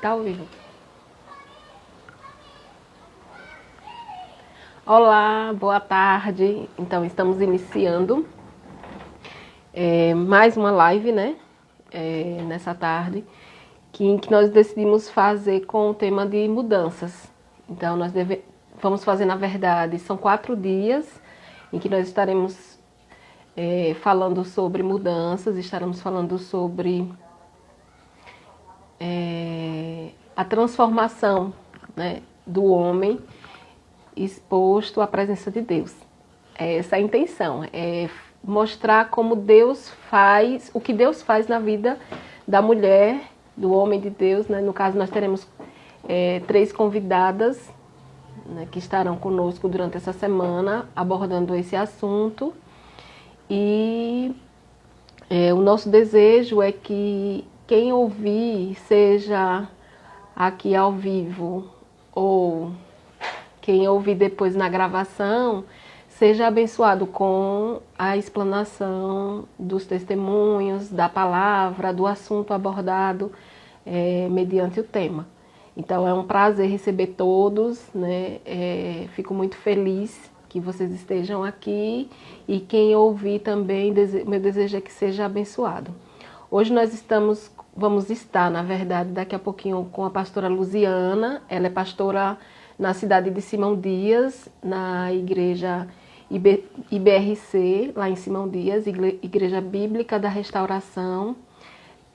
Tá ouvindo? Olá, boa tarde. Então, estamos iniciando é, mais uma live, né? É, nessa tarde, que, que nós decidimos fazer com o tema de mudanças. Então, nós deve, vamos fazer, na verdade, são quatro dias em que nós estaremos é, falando sobre mudanças, estaremos falando sobre é, a transformação né, do homem exposto à presença de Deus. É essa a intenção, é mostrar como Deus faz, o que Deus faz na vida da mulher, do homem de Deus. Né? No caso, nós teremos é, três convidadas né, que estarão conosco durante essa semana abordando esse assunto. E é, o nosso desejo é que quem ouvir, seja aqui ao vivo ou quem ouvir depois na gravação, seja abençoado com a explanação dos testemunhos, da palavra, do assunto abordado é, mediante o tema. Então é um prazer receber todos, né? É, fico muito feliz que vocês estejam aqui e quem ouvir também, meu desejo é que seja abençoado. Hoje nós estamos vamos estar, na verdade, daqui a pouquinho com a pastora Luziana. Ela é pastora na cidade de Simão Dias, na igreja IBRC, lá em Simão Dias, Igreja Bíblica da Restauração.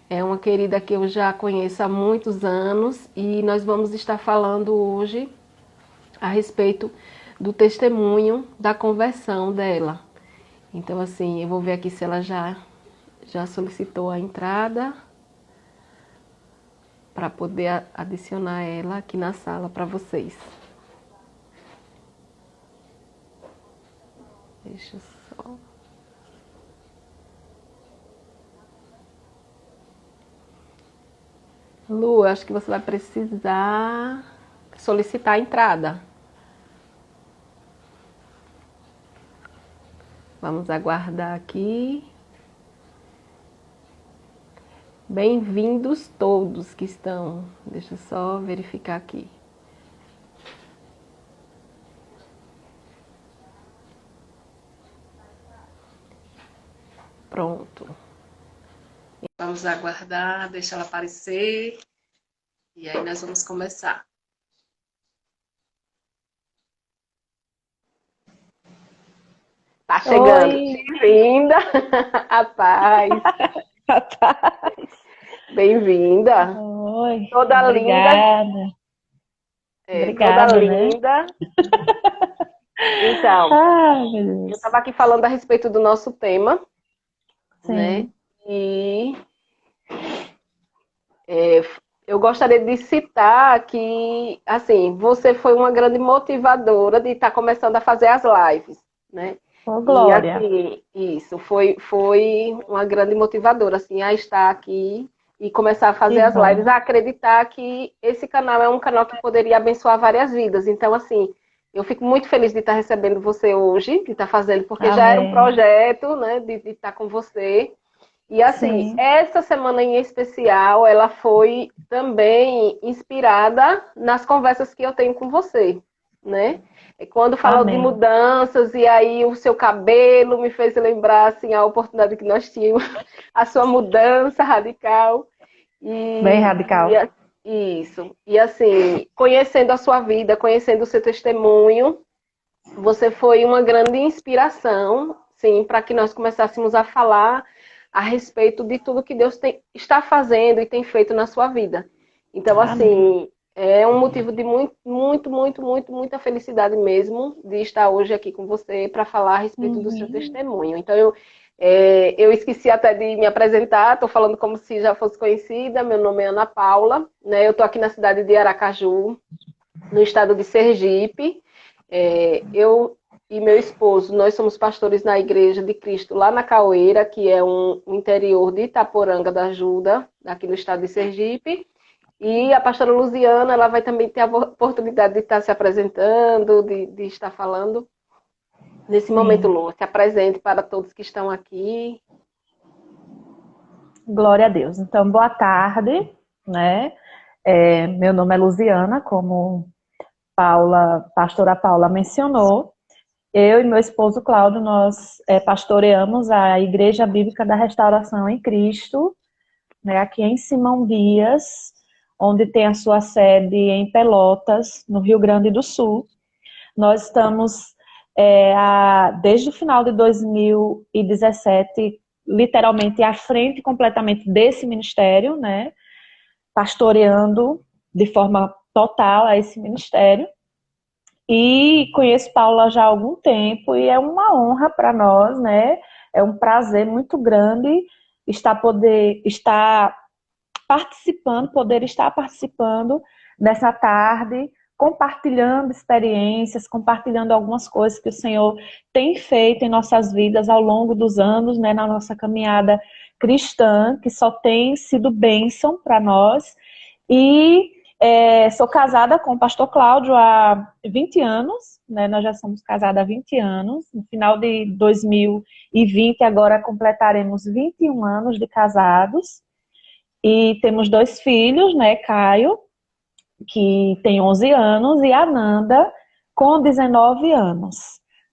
É uma querida que eu já conheço há muitos anos e nós vamos estar falando hoje a respeito do testemunho da conversão dela. Então, assim, eu vou ver aqui se ela já, já solicitou a entrada para poder adicionar ela aqui na sala para vocês. Deixa só. Lu, acho que você vai precisar solicitar a entrada. Vamos aguardar aqui. Bem-vindos todos que estão. Deixa eu só verificar aqui. Pronto. Vamos aguardar, deixa ela aparecer. E aí nós vamos começar. Tá chegando. Bem-vinda. A paz. Bem-vinda. Oi. Toda obrigada. linda. É, obrigada. Toda né? linda. Então, ah, eu estava aqui falando a respeito do nosso tema, Sim. né? E é, eu gostaria de citar que, assim, você foi uma grande motivadora de estar tá começando a fazer as lives, né? Oh, Glória. E, assim, isso, foi, foi uma grande motivadora, assim, a estar aqui e começar a fazer que as lives, a acreditar que esse canal é um canal que poderia abençoar várias vidas. Então, assim, eu fico muito feliz de estar recebendo você hoje, de estar fazendo, porque Amém. já era um projeto, né, de, de estar com você. E assim, Sim. essa semana em especial, ela foi também inspirada nas conversas que eu tenho com você, né? E quando falou Amém. de mudanças, e aí o seu cabelo me fez lembrar assim, a oportunidade que nós tínhamos, a sua mudança radical. E, Bem radical. E, isso. E assim, conhecendo a sua vida, conhecendo o seu testemunho, você foi uma grande inspiração, sim, para que nós começássemos a falar a respeito de tudo que Deus tem, está fazendo e tem feito na sua vida. Então, Amém. assim, é um motivo de muito, muito, muito, muito, muita felicidade mesmo de estar hoje aqui com você para falar a respeito uhum. do seu uhum. testemunho. Então, eu, é, eu esqueci até de me apresentar, estou falando como se já fosse conhecida. Meu nome é Ana Paula, né? eu estou aqui na cidade de Aracaju, no estado de Sergipe. É, eu e meu esposo, nós somos pastores na Igreja de Cristo, lá na Caueira, que é um, um interior de Itaporanga da Ajuda, aqui no estado de Sergipe. E a pastora Luziana, ela vai também ter a oportunidade de estar se apresentando, de, de estar falando. Nesse Sim. momento, Lu, se apresente para todos que estão aqui. Glória a Deus. Então, boa tarde. né? É, meu nome é Luziana, como Paula, pastora Paula mencionou. Eu e meu esposo Cláudio, nós é, pastoreamos a Igreja Bíblica da Restauração em Cristo, né, aqui em Simão Dias, onde tem a sua sede em Pelotas, no Rio Grande do Sul. Nós estamos, é, a, desde o final de 2017, literalmente à frente completamente desse ministério, né, pastoreando de forma total a esse ministério. E conheço Paula já há algum tempo e é uma honra para nós, né? É um prazer muito grande estar poder estar participando, poder estar participando nessa tarde, compartilhando experiências, compartilhando algumas coisas que o Senhor tem feito em nossas vidas ao longo dos anos, né, na nossa caminhada cristã, que só tem sido bênção para nós. E é, sou casada com o pastor Cláudio há 20 anos, né? Nós já somos casados há 20 anos. No final de 2020, agora completaremos 21 anos de casados. E temos dois filhos, né? Caio, que tem 11 anos, e a Nanda, com 19 anos.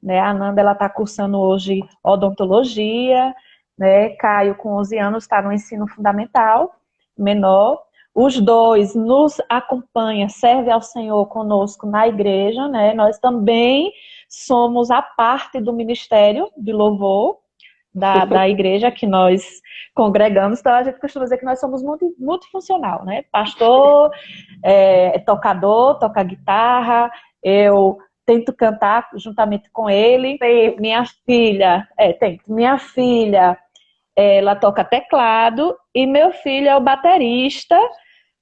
Né? A Nanda, ela está cursando hoje odontologia, né? Caio, com 11 anos, está no ensino fundamental, menor. Os dois nos acompanham, serve ao Senhor conosco na igreja, né? Nós também somos a parte do ministério de louvor da, da igreja que nós congregamos. Então a gente costuma dizer que nós somos multi, multifuncional, né? Pastor, é, tocador, toca guitarra, eu tento cantar juntamente com ele. Minha filha, é, tento. Minha filha ela toca teclado e meu filho é o baterista,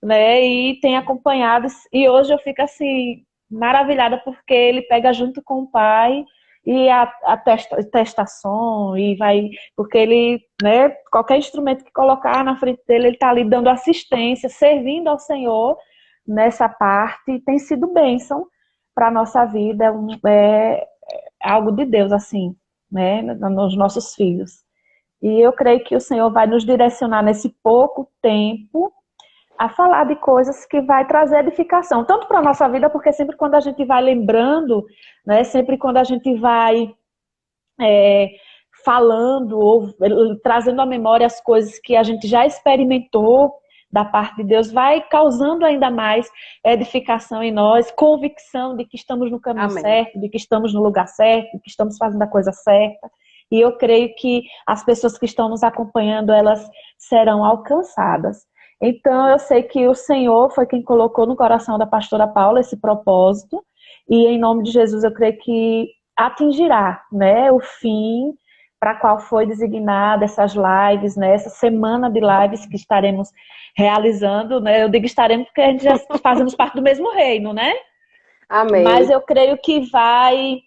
né? E tem acompanhado e hoje eu fico assim maravilhada porque ele pega junto com o pai e a, a testa, testa som e vai porque ele, né? Qualquer instrumento que colocar na frente dele, ele está ali dando assistência, servindo ao Senhor nessa parte e tem sido bênção para nossa vida, é, é, é algo de Deus assim, né? Nos nossos filhos. E eu creio que o Senhor vai nos direcionar nesse pouco tempo a falar de coisas que vai trazer edificação, tanto para a nossa vida, porque sempre quando a gente vai lembrando, né, sempre quando a gente vai é, falando ou trazendo à memória as coisas que a gente já experimentou da parte de Deus, vai causando ainda mais edificação em nós, convicção de que estamos no caminho Amém. certo, de que estamos no lugar certo, de que estamos fazendo a coisa certa. E eu creio que as pessoas que estão nos acompanhando, elas serão alcançadas. Então, eu sei que o Senhor foi quem colocou no coração da pastora Paula esse propósito, e em nome de Jesus eu creio que atingirá né, o fim para qual foi designada essas lives, né, essa semana de lives que estaremos realizando. Né? Eu digo estaremos porque a gente já fazemos parte do mesmo reino, né? Amém. Mas eu creio que vai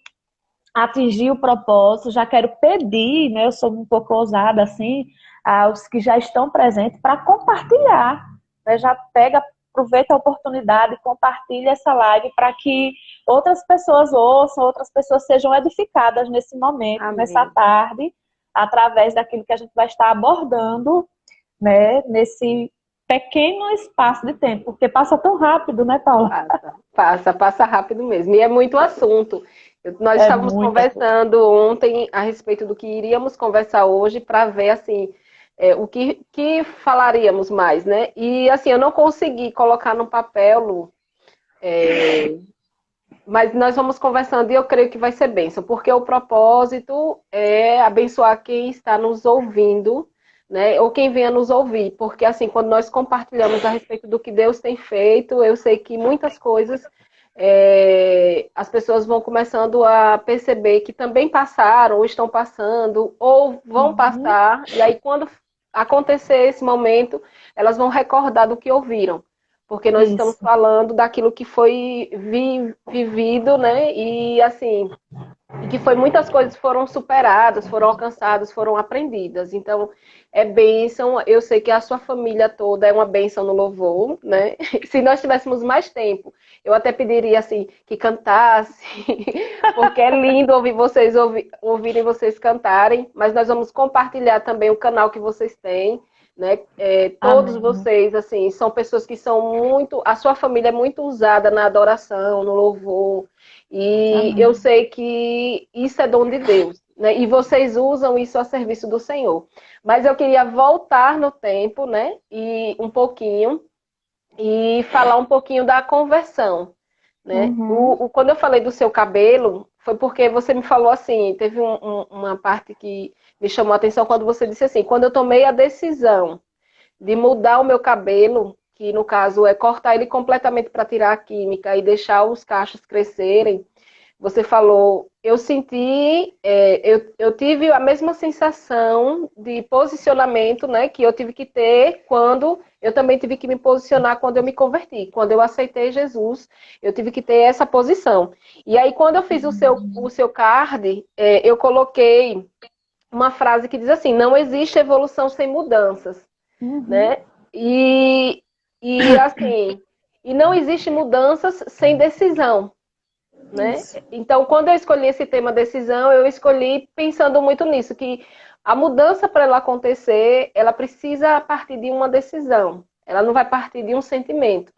atingir o propósito, já quero pedir, né? Eu sou um pouco ousada assim, aos que já estão presentes para compartilhar, né? Já pega, aproveita a oportunidade, compartilha essa live para que outras pessoas ouçam, outras pessoas sejam edificadas nesse momento, Amém. nessa tarde, através daquilo que a gente vai estar abordando, né? Nesse pequeno espaço de tempo, porque passa tão rápido, né, Paula? Passa, passa, passa rápido mesmo. E é muito assunto. Nós é estávamos conversando ontem a respeito do que iríamos conversar hoje para ver assim é, o que, que falaríamos mais, né? E assim, eu não consegui colocar no papel, é, mas nós vamos conversando e eu creio que vai ser bênção, porque o propósito é abençoar quem está nos ouvindo, né? Ou quem venha nos ouvir, porque assim, quando nós compartilhamos a respeito do que Deus tem feito, eu sei que muitas coisas é, as pessoas vão começando a perceber que também passaram, ou estão passando, ou vão uhum. passar, e aí quando acontecer esse momento, elas vão recordar do que ouviram. Porque nós Isso. estamos falando daquilo que foi vi, vivido, né? E assim, que foi muitas coisas foram superadas, foram alcançadas, foram aprendidas. Então, é bênção. Eu sei que a sua família toda é uma bênção no louvor, né? Se nós tivéssemos mais tempo, eu até pediria assim que cantasse, porque é lindo ouvir vocês ouvir, ouvirem vocês cantarem. Mas nós vamos compartilhar também o canal que vocês têm. né? É, todos Amém. vocês, assim, são pessoas que são muito. A sua família é muito usada na adoração, no louvor. E Amém. eu sei que isso é dom de Deus. Né? E vocês usam isso a serviço do Senhor. Mas eu queria voltar no tempo, né? E um pouquinho e falar um pouquinho da conversão. Né? Uhum. O, o, quando eu falei do seu cabelo, foi porque você me falou assim, teve um, um, uma parte que me chamou a atenção quando você disse assim, quando eu tomei a decisão de mudar o meu cabelo, que no caso é cortar ele completamente para tirar a química e deixar os cachos crescerem, você falou, eu senti, é, eu, eu tive a mesma sensação de posicionamento, né, que eu tive que ter quando eu também tive que me posicionar quando eu me converti. Quando eu aceitei Jesus, eu tive que ter essa posição. E aí, quando eu fiz o seu, o seu card, é, eu coloquei uma frase que diz assim: não existe evolução sem mudanças, uhum. né? E, e assim, e não existe mudanças sem decisão. Né? Então, quando eu escolhi esse tema decisão, eu escolhi pensando muito nisso, que a mudança para ela acontecer, ela precisa partir de uma decisão. Ela não vai partir de um sentimento.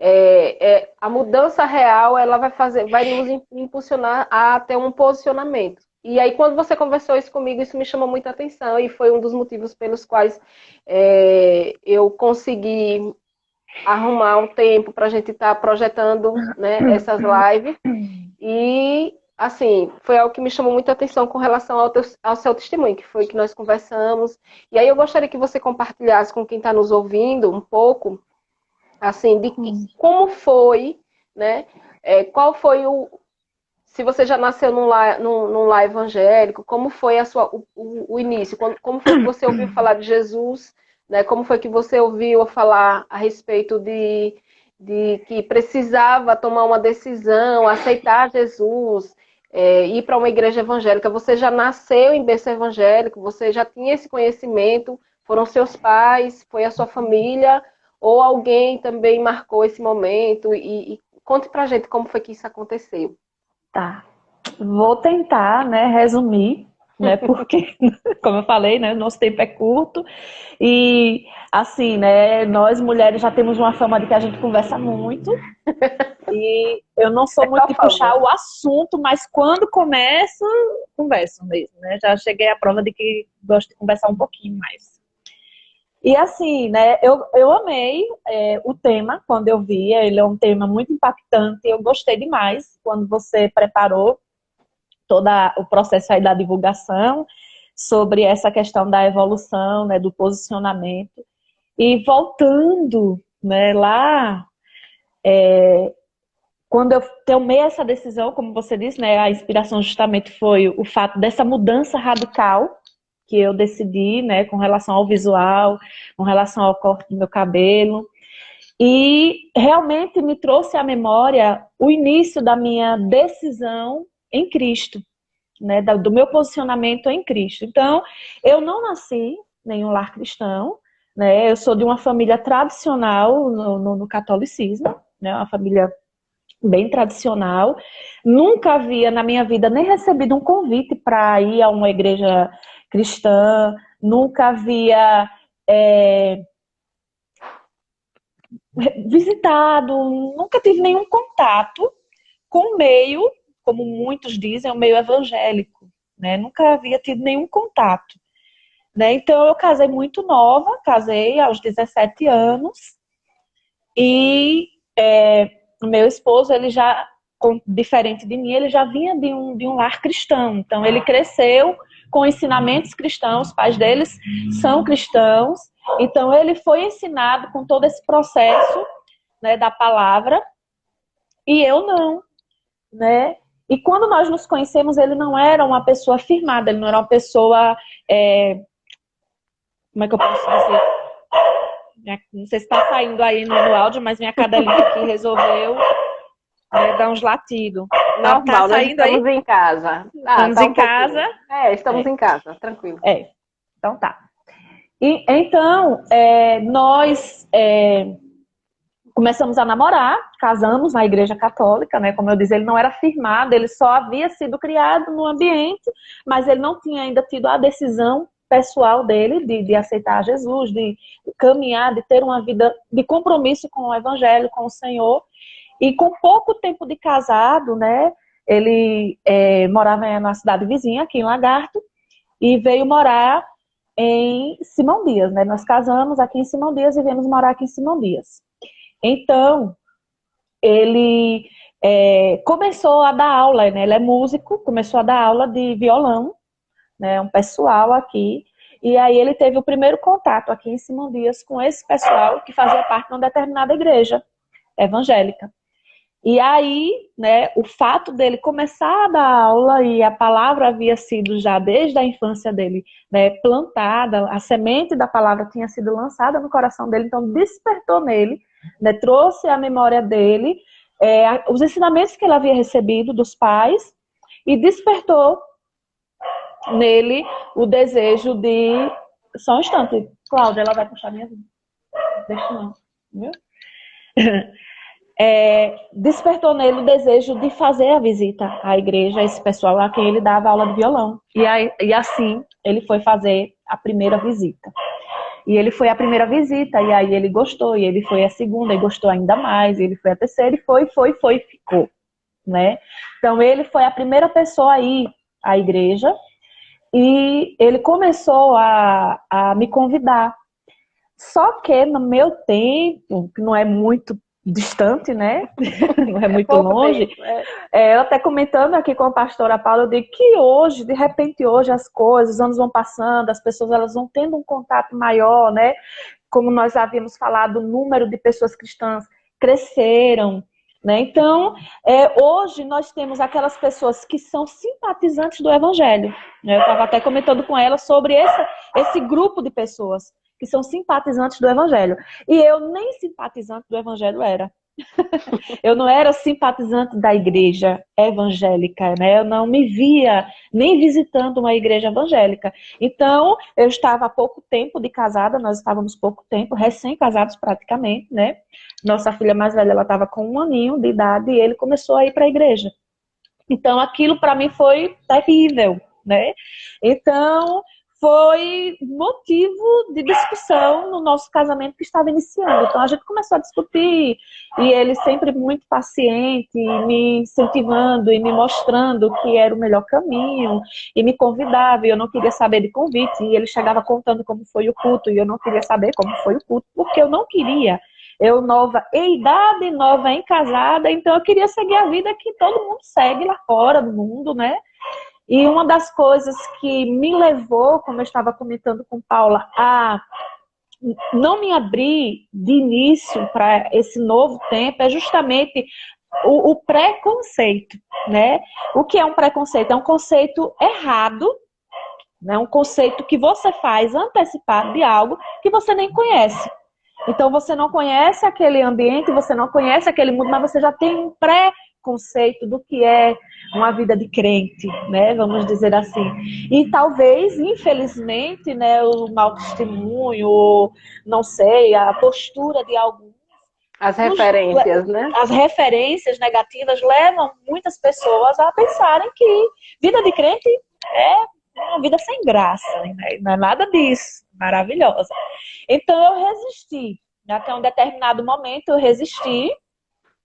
É, é, a mudança real, ela vai fazer, vai nos impulsionar a ter um posicionamento. E aí, quando você conversou isso comigo, isso me chamou muita atenção e foi um dos motivos pelos quais é, eu consegui arrumar um tempo para a gente estar tá projetando né, essas lives. E, assim, foi algo que me chamou muita atenção com relação ao, teu, ao seu testemunho, que foi que nós conversamos. E aí eu gostaria que você compartilhasse com quem está nos ouvindo um pouco, assim, de como foi, né? É, qual foi o. Se você já nasceu num lar, num, num lar evangélico, como foi a sua, o, o, o início? Como, como foi que você ouviu falar de Jesus? Né? Como foi que você ouviu falar a respeito de, de que precisava tomar uma decisão, aceitar Jesus, é, ir para uma igreja evangélica? Você já nasceu em berço evangélico? Você já tinha esse conhecimento? Foram seus pais? Foi a sua família? Ou alguém também marcou esse momento? E, e conte pra gente como foi que isso aconteceu. Tá. Vou tentar, né, resumir né? Porque, como eu falei, né, nosso tempo é curto e assim, né, nós mulheres já temos uma fama de que a gente conversa muito e eu não sou é muito de puxar o assunto, mas quando começo, converso mesmo, né? Já cheguei à prova de que gosto de conversar um pouquinho mais. E assim, né, eu, eu amei é, o tema quando eu vi, ele é um tema muito impactante, eu gostei demais quando você preparou todo o processo aí da divulgação sobre essa questão da evolução, né, do posicionamento. E voltando né, lá, é, quando eu tomei essa decisão, como você disse, né, a inspiração justamente foi o fato dessa mudança radical que eu decidi, né, com relação ao visual, com relação ao corte do meu cabelo. E realmente me trouxe à memória o início da minha decisão em Cristo, né, do meu posicionamento em Cristo. Então, eu não nasci em um lar cristão, né, eu sou de uma família tradicional no, no, no catolicismo, né, uma família bem tradicional. Nunca havia na minha vida nem recebido um convite para ir a uma igreja cristã, nunca havia é, visitado, nunca tive nenhum contato com o meio como muitos dizem, é um meio evangélico, né? Nunca havia tido nenhum contato. Né? Então eu casei muito nova, casei aos 17 anos e é, o meu esposo ele já diferente de mim ele já vinha de um, de um lar cristão então ele cresceu com ensinamentos cristãos os pais deles são cristãos então ele foi ensinado com todo esse processo né, da palavra e eu não né e quando nós nos conhecemos, ele não era uma pessoa firmada, ele não era uma pessoa. É... Como é que eu posso dizer? Não sei se está saindo aí no, no, áudio, mas minha cadelinha aqui resolveu né, dar uns latidos. Normal, tá saindo estamos aí? em casa. Ah, estamos tá um em casa. É, estamos é. em casa, tranquilo. É, então tá. E, então, é, nós é, começamos a namorar, casamos na igreja católica, né? Como eu disse, ele não era firmado, ele só havia sido criado no ambiente, mas ele não tinha ainda tido a decisão pessoal dele de, de aceitar Jesus, de caminhar, de ter uma vida de compromisso com o Evangelho, com o Senhor. E com pouco tempo de casado, né? Ele é, morava na cidade vizinha, aqui em Lagarto, e veio morar em Simão Dias, né? Nós casamos aqui em Simão Dias e viemos morar aqui em Simão Dias. Então, ele é, começou a dar aula, né? Ele é músico, começou a dar aula de violão, né? Um pessoal aqui. E aí ele teve o primeiro contato aqui em Simão Dias com esse pessoal que fazia parte de uma determinada igreja evangélica. E aí, né, o fato dele começar a dar aula e a palavra havia sido já desde a infância dele né, plantada, a semente da palavra tinha sido lançada no coração dele, então despertou nele, né, trouxe à memória dele é, os ensinamentos que ele havia recebido dos pais e despertou nele o desejo de. Só um instante, Cláudia, ela vai puxar minha vida. Deixa não, viu? É, despertou nele o desejo de fazer a visita à igreja, esse pessoal a quem ele dava aula de violão. E, aí, e assim ele foi fazer a primeira visita. E ele foi a primeira visita, e aí ele gostou, e ele foi a segunda, e gostou ainda mais, e ele foi a terceira, e foi, foi, foi, ficou. Né? Então ele foi a primeira pessoa a ir à igreja, e ele começou a, a me convidar. Só que no meu tempo, que não é muito distante, né? Não é muito é longe. Tempo, é. É, eu até comentando aqui com a pastora Paula, eu digo que hoje, de repente hoje as coisas, os anos vão passando, as pessoas elas vão tendo um contato maior, né? Como nós havíamos falado, o número de pessoas cristãs cresceram, né? Então, é, hoje nós temos aquelas pessoas que são simpatizantes do Evangelho. Né? Eu estava até comentando com ela sobre esse, esse grupo de pessoas que são simpatizantes do Evangelho. E eu nem simpatizante do Evangelho era. eu não era simpatizante da igreja evangélica, né? Eu não me via nem visitando uma igreja evangélica. Então, eu estava há pouco tempo de casada, nós estávamos pouco tempo, recém-casados praticamente, né? Nossa filha mais velha, ela estava com um aninho de idade e ele começou a ir para a igreja. Então, aquilo para mim foi terrível, né? Então, foi motivo de discussão no nosso casamento que estava iniciando. Então a gente começou a discutir e ele sempre muito paciente, me incentivando e me mostrando que era o melhor caminho e me convidava e eu não queria saber de convite e ele chegava contando como foi o culto e eu não queria saber como foi o culto porque eu não queria. Eu nova em idade, nova em casada, então eu queria seguir a vida que todo mundo segue lá fora do mundo, né? E uma das coisas que me levou, como eu estava comentando com Paula, a não me abrir de início para esse novo tempo é justamente o, o, preconceito, né? O que é um preconceito? É um conceito errado, né? Um conceito que você faz antecipado de algo que você nem conhece. Então você não conhece aquele ambiente, você não conhece aquele mundo, mas você já tem um pré conceito do que é uma vida de crente, né? Vamos dizer assim. E talvez, infelizmente, né, o mau testemunho, não sei, a postura de alguns as referências, nos, né? As referências negativas levam muitas pessoas a pensarem que vida de crente é uma vida sem graça, né? não é nada disso, maravilhosa. Então eu resisti. Até um determinado momento eu resisti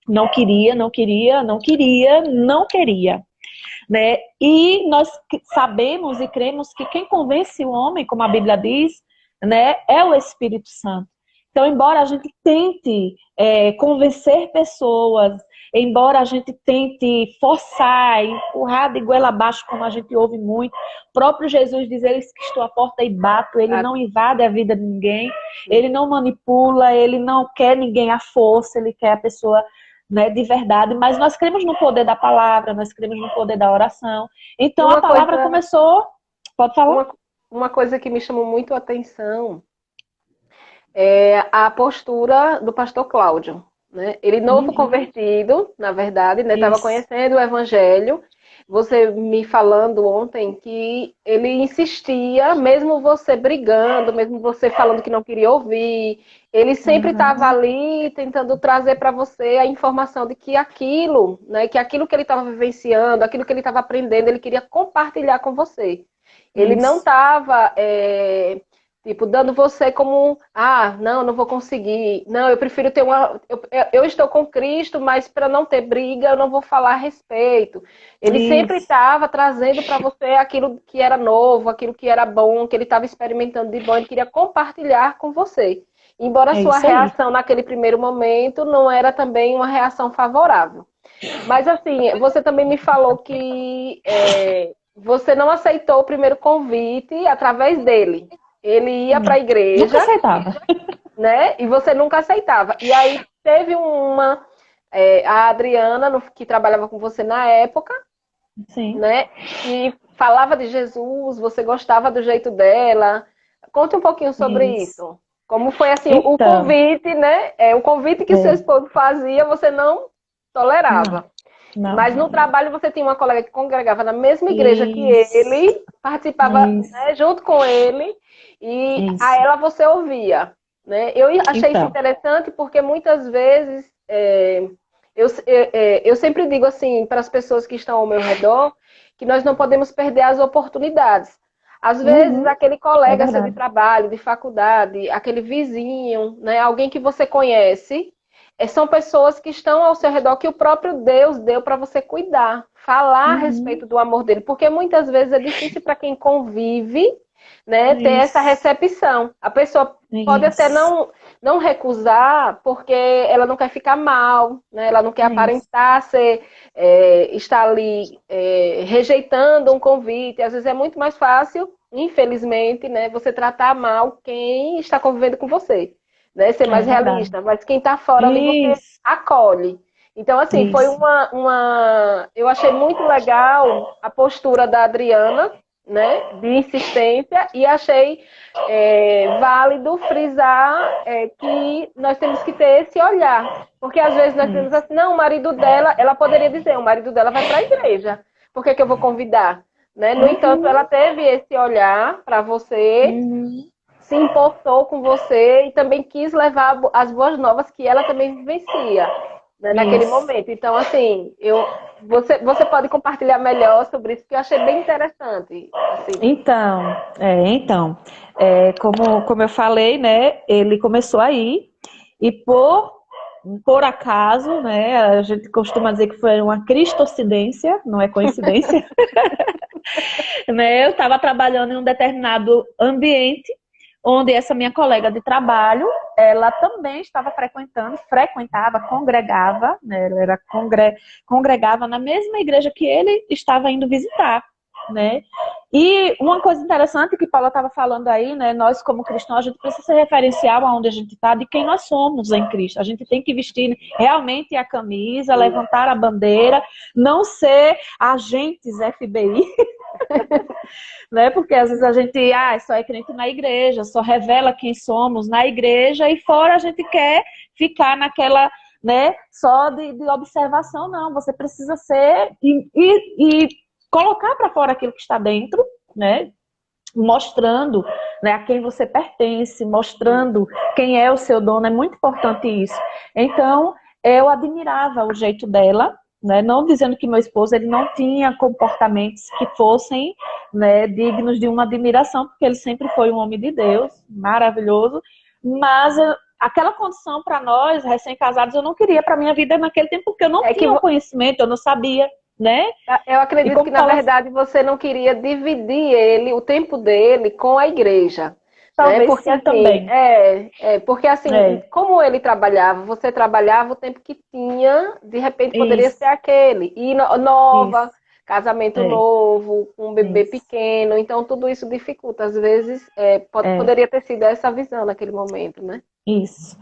não queria, não queria, não queria, não queria. Né? E nós sabemos e cremos que quem convence o homem, como a Bíblia diz, né, é o Espírito Santo. Então, embora a gente tente é, convencer pessoas, embora a gente tente forçar, empurrar de goela abaixo, como a gente ouve muito, próprio Jesus diz, eles que estou à porta e bato, ele não invade a vida de ninguém, ele não manipula, ele não quer ninguém à força, ele quer a pessoa né, de verdade, mas nós cremos no poder da palavra, nós cremos no poder da oração. Então uma a palavra coisa, começou. Pode falar? Uma, uma coisa que me chamou muito a atenção é a postura do pastor Cláudio. Né? Ele novo uhum. convertido, na verdade, estava né? conhecendo o evangelho você me falando ontem que ele insistia, mesmo você brigando, mesmo você falando que não queria ouvir, ele sempre estava uhum. ali tentando trazer para você a informação de que aquilo, né, que aquilo que ele estava vivenciando, aquilo que ele estava aprendendo, ele queria compartilhar com você. Ele Isso. não estava é, Tipo, dando você como, ah, não, não vou conseguir. Não, eu prefiro ter uma. Eu, eu estou com Cristo, mas para não ter briga, eu não vou falar a respeito. Ele Isso. sempre estava trazendo para você aquilo que era novo, aquilo que era bom, que ele estava experimentando de bom, ele queria compartilhar com você. Embora a é sua reação naquele primeiro momento não era também uma reação favorável. Mas assim, você também me falou que é, você não aceitou o primeiro convite através dele. Ele ia para a igreja. Nunca aceitava. Né? E você nunca aceitava. E aí teve uma. É, a Adriana, no, que trabalhava com você na época, Sim. né? E falava de Jesus, você gostava do jeito dela. Conte um pouquinho sobre isso. isso. Como foi assim, então, o convite, né? É, o convite que é. seu esposo fazia, você não tolerava. Não, Mas no trabalho você tinha uma colega que congregava na mesma igreja isso. que ele, participava né, junto com ele. E Isso. a ela você ouvia. Né? Eu achei então. isso interessante porque muitas vezes é, eu, é, eu sempre digo assim para as pessoas que estão ao meu redor que nós não podemos perder as oportunidades. Às vezes, uhum. aquele colega é de trabalho, de faculdade, aquele vizinho, né, alguém que você conhece, é, são pessoas que estão ao seu redor que o próprio Deus deu para você cuidar, falar uhum. a respeito do amor dele, porque muitas vezes é difícil para quem convive né, ter essa recepção. A pessoa Isso. pode até não, não recusar porque ela não quer ficar mal, né? ela não quer Isso. aparentar ser, é, estar ali é, rejeitando um convite. Às vezes é muito mais fácil, infelizmente, né, você tratar mal quem está convivendo com você. Né? Ser mais é realista. Mas quem está fora ali você acolhe. Então, assim, Isso. foi uma, uma. Eu achei muito legal a postura da Adriana, né, de insistência e achei é, válido frisar é, que nós temos que ter esse olhar, porque às vezes nós temos assim, não, o marido dela, ela poderia dizer, o marido dela vai para a igreja, por que, que eu vou convidar? Né? No entanto, ela teve esse olhar para você, uhum. Se importou com você e também quis levar as boas novas que ela também vivencia né, naquele momento. Então, assim, eu, você, você pode compartilhar melhor sobre isso, que eu achei bem interessante. Assim. Então, é, então é, como, como eu falei, né, ele começou aí, e por, por acaso, né, a gente costuma dizer que foi uma cristocidência, não é coincidência, né, eu estava trabalhando em um determinado ambiente, onde essa minha colega de trabalho, ela também estava frequentando, frequentava, congregava, né, ela era congre, congregava na mesma igreja que ele estava indo visitar, né? E uma coisa interessante que Paula estava falando aí, né? Nós como cristãos, a gente precisa ser referencial aonde a gente está, de quem nós somos em Cristo. A gente tem que vestir realmente a camisa, levantar a bandeira, não ser agentes FBI, né? Porque às vezes a gente, ah, só é crente na igreja, só revela quem somos na igreja e fora a gente quer ficar naquela, né, só de, de observação, não. Você precisa ser e, e, e colocar para fora aquilo que está dentro, né? Mostrando né, a quem você pertence, mostrando quem é o seu dono, é muito importante isso. Então, eu admirava o jeito dela, né? Não dizendo que meu esposo ele não tinha comportamentos que fossem né, dignos de uma admiração, porque ele sempre foi um homem de Deus, maravilhoso, mas aquela condição para nós, recém-casados, eu não queria para minha vida naquele tempo, porque eu não é tinha que... conhecimento, eu não sabia, né? Eu acredito que, na fala... verdade, você não queria dividir ele, o tempo dele, com a igreja. Talvez né? porque, assim, também. É, é, porque assim, é. como ele trabalhava, você trabalhava o tempo que tinha, de repente poderia Isso. ser aquele. E no, nova, Isso. casamento é. novo, um bebê Isso. pequeno, então tudo isso dificulta. Às vezes é, pode, é. poderia ter sido essa visão naquele momento, né? Isso.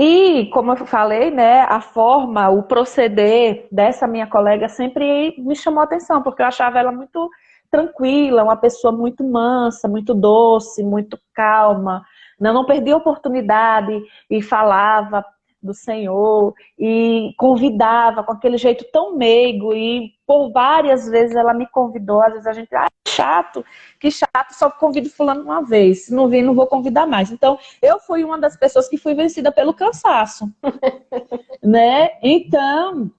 E, como eu falei, né, a forma, o proceder dessa minha colega sempre me chamou a atenção, porque eu achava ela muito tranquila, uma pessoa muito mansa, muito doce, muito calma. Não, não perdia oportunidade e falava do Senhor e convidava com aquele jeito tão meigo e por várias vezes ela me convidou, às vezes a gente, ah, chato, que chato, só convido fulano uma vez, se não vir não vou convidar mais. Então, eu fui uma das pessoas que fui vencida pelo cansaço, né? Então,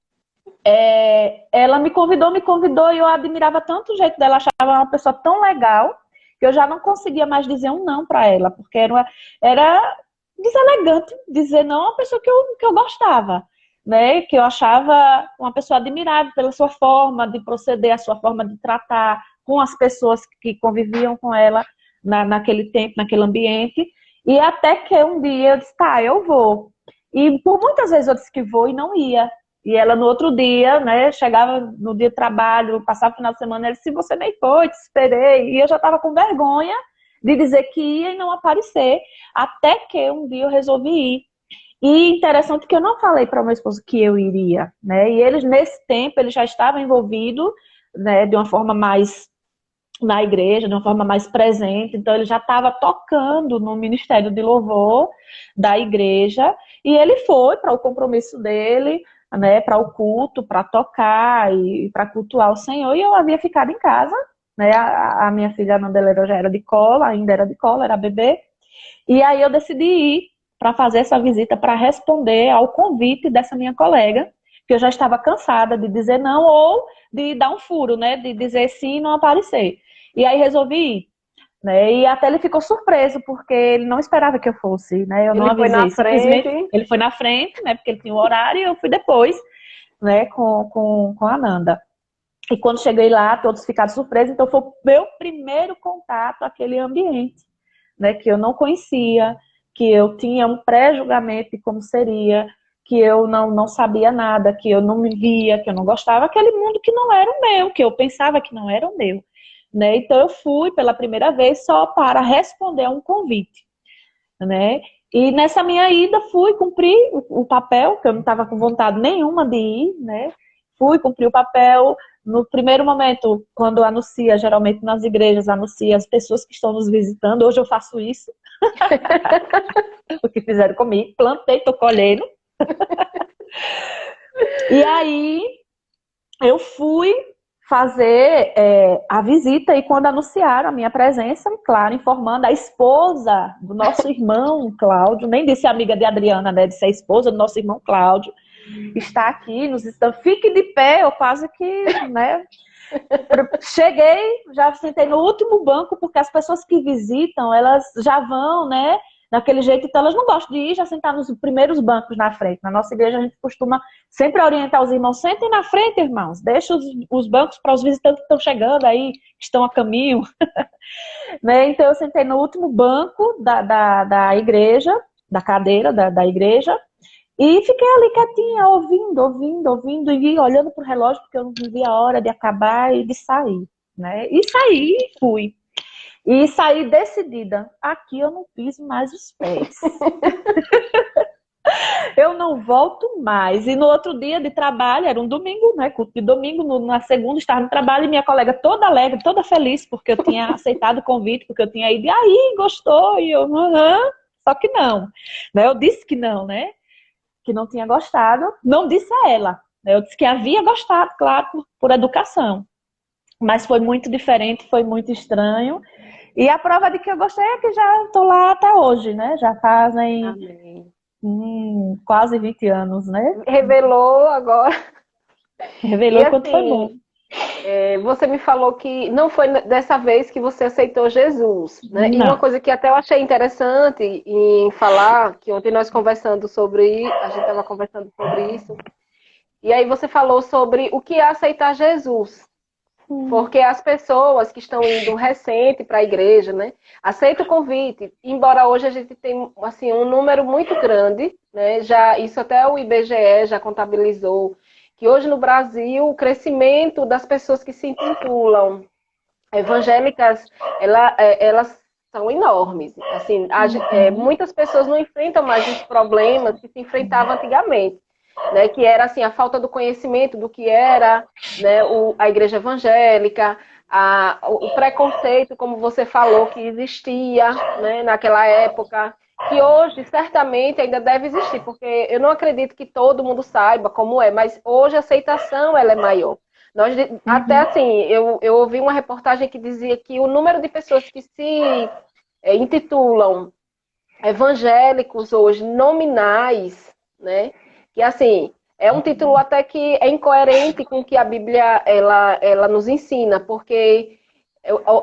é, ela me convidou, me convidou e eu admirava tanto o jeito dela, achava uma pessoa tão legal que eu já não conseguia mais dizer um não para ela, porque era, uma, era deselegante dizer não a uma pessoa que eu, que eu gostava, né? Que eu achava uma pessoa admirável pela sua forma de proceder, a sua forma de tratar com as pessoas que conviviam com ela na, naquele tempo, naquele ambiente. E até que um dia eu disse, tá, eu vou. E por muitas vezes eu disse que vou e não ia. E ela no outro dia, né, chegava no dia de trabalho, passava o final de semana, ela disse, você nem foi, te esperei. E eu já estava com vergonha de dizer que ia e não aparecer, até que um dia eu resolvi ir. E interessante que eu não falei para o meu esposo que eu iria, né? E eles nesse tempo ele já estava envolvido, né, de uma forma mais na igreja, de uma forma mais presente. Então ele já estava tocando no ministério de louvor da igreja e ele foi para o compromisso dele, né, para o culto, para tocar e para cultuar o Senhor. E eu havia ficado em casa, né? A, a minha filha Nandeleira já era de cola, ainda era de cola, era bebê. E aí eu decidi ir para fazer essa visita para responder ao convite dessa minha colega, que eu já estava cansada de dizer não ou de dar um furo, né? De dizer sim e não aparecer. E aí resolvi ir. Né? E até ele ficou surpreso, porque ele não esperava que eu fosse, né? Eu ele não avisei. Foi na frente. Ele foi na frente, né? Porque ele tinha o horário e eu fui depois, né? Com, com, com a Nanda. E quando cheguei lá, todos ficaram surpresos. Então foi o meu primeiro contato aquele ambiente, né? Que eu não conhecia, que eu tinha um pré-julgamento de como seria, que eu não, não sabia nada, que eu não me via, que eu não gostava, aquele mundo que não era o meu, que eu pensava que não era o meu. Né? Então eu fui pela primeira vez só para responder a um convite, né? E nessa minha ida fui cumprir o, papel, que eu não estava com vontade nenhuma de ir, né? Fui cumprir o papel. No primeiro momento, quando anuncia, geralmente nas igrejas, anuncia as pessoas que estão nos visitando. Hoje eu faço isso. o que fizeram comigo. Plantei, tô colhendo. e aí eu fui fazer é, a visita e quando anunciaram a minha presença, claro, informando a esposa do nosso irmão Cláudio, nem disse amiga de Adriana, né, disse a esposa do nosso irmão Cláudio, está aqui, nos está, fique de pé, eu quase que, né, cheguei, já sentei no último banco, porque as pessoas que visitam, elas já vão, né, daquele jeito, então elas não gostam de ir já sentar nos primeiros bancos na frente. Na nossa igreja a gente costuma sempre orientar os irmãos, sentem na frente, irmãos, deixa os, os bancos para os visitantes que estão chegando aí, que estão a caminho. né? Então eu sentei no último banco da, da, da igreja, da cadeira da, da igreja, e fiquei ali quietinha, ouvindo, ouvindo, ouvindo, e olhando para o relógio, porque eu não via a hora de acabar e de sair. Né? E saí e fui. E saí decidida. Aqui eu não piso mais os pés. eu não volto mais. E no outro dia de trabalho, era um domingo, né? Culto de domingo, no, na segunda estava no trabalho e minha colega toda alegre, toda feliz, porque eu tinha aceitado o convite, porque eu tinha ido. E aí, gostou? E eu, aham. Só que não. Né? Eu disse que não, né? Que não tinha gostado. Não disse a ela. Né? Eu disse que havia gostado, claro, por, por educação. Mas foi muito diferente, foi muito estranho. E a prova de que eu gostei é que já estou lá até hoje, né? Já fazem hum, quase 20 anos, né? Revelou agora. Revelou e, quanto assim, foi bom. É, você me falou que não foi dessa vez que você aceitou Jesus, né? Não. E uma coisa que até eu achei interessante em falar, que ontem nós conversando sobre, a gente estava conversando sobre isso, e aí você falou sobre o que é aceitar Jesus. Porque as pessoas que estão indo recente para a igreja, né, aceitam o convite. Embora hoje a gente tenha assim um número muito grande, né, já isso até o IBGE já contabilizou que hoje no Brasil o crescimento das pessoas que se intitulam evangélicas, ela, é, elas são enormes. Assim, a, é, muitas pessoas não enfrentam mais os problemas que se enfrentavam antigamente né, que era assim a falta do conhecimento do que era né, o, a igreja evangélica, a, o preconceito, como você falou, que existia né, naquela época, que hoje certamente ainda deve existir, porque eu não acredito que todo mundo saiba como é, mas hoje a aceitação ela é maior. Nós, uhum. Até assim, eu, eu ouvi uma reportagem que dizia que o número de pessoas que se é, intitulam evangélicos hoje, nominais, né? Que assim, é um título até que é incoerente com o que a Bíblia ela, ela nos ensina, porque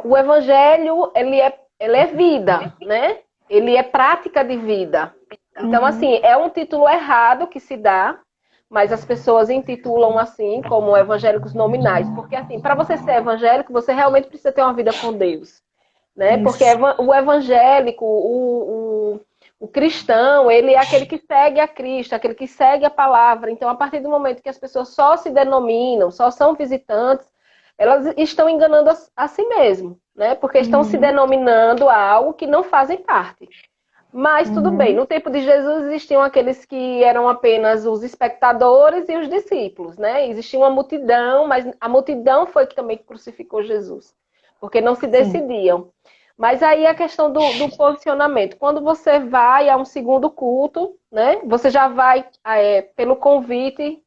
o Evangelho ele é, ele é vida, né? Ele é prática de vida. Então, uhum. assim, é um título errado que se dá, mas as pessoas intitulam assim como evangélicos nominais, porque assim, para você ser evangélico, você realmente precisa ter uma vida com Deus, né? Isso. Porque o evangélico, o, o, o, cristão, ele é aquele que segue a Cristo, aquele que segue a palavra. Então, a partir do momento que as pessoas só se denominam, só são visitantes, elas estão enganando a, a si mesmo, né? Porque estão uhum. se denominando a algo que não fazem parte. Mas tudo uhum. bem, no tempo de Jesus existiam aqueles que eram apenas os espectadores e os discípulos, né? Existia uma multidão, mas a multidão foi que também crucificou Jesus, porque não se decidiam. Sim. Mas aí a questão do, do, posicionamento. Quando você vai a um segundo culto, né? Você já vai é, pelo convite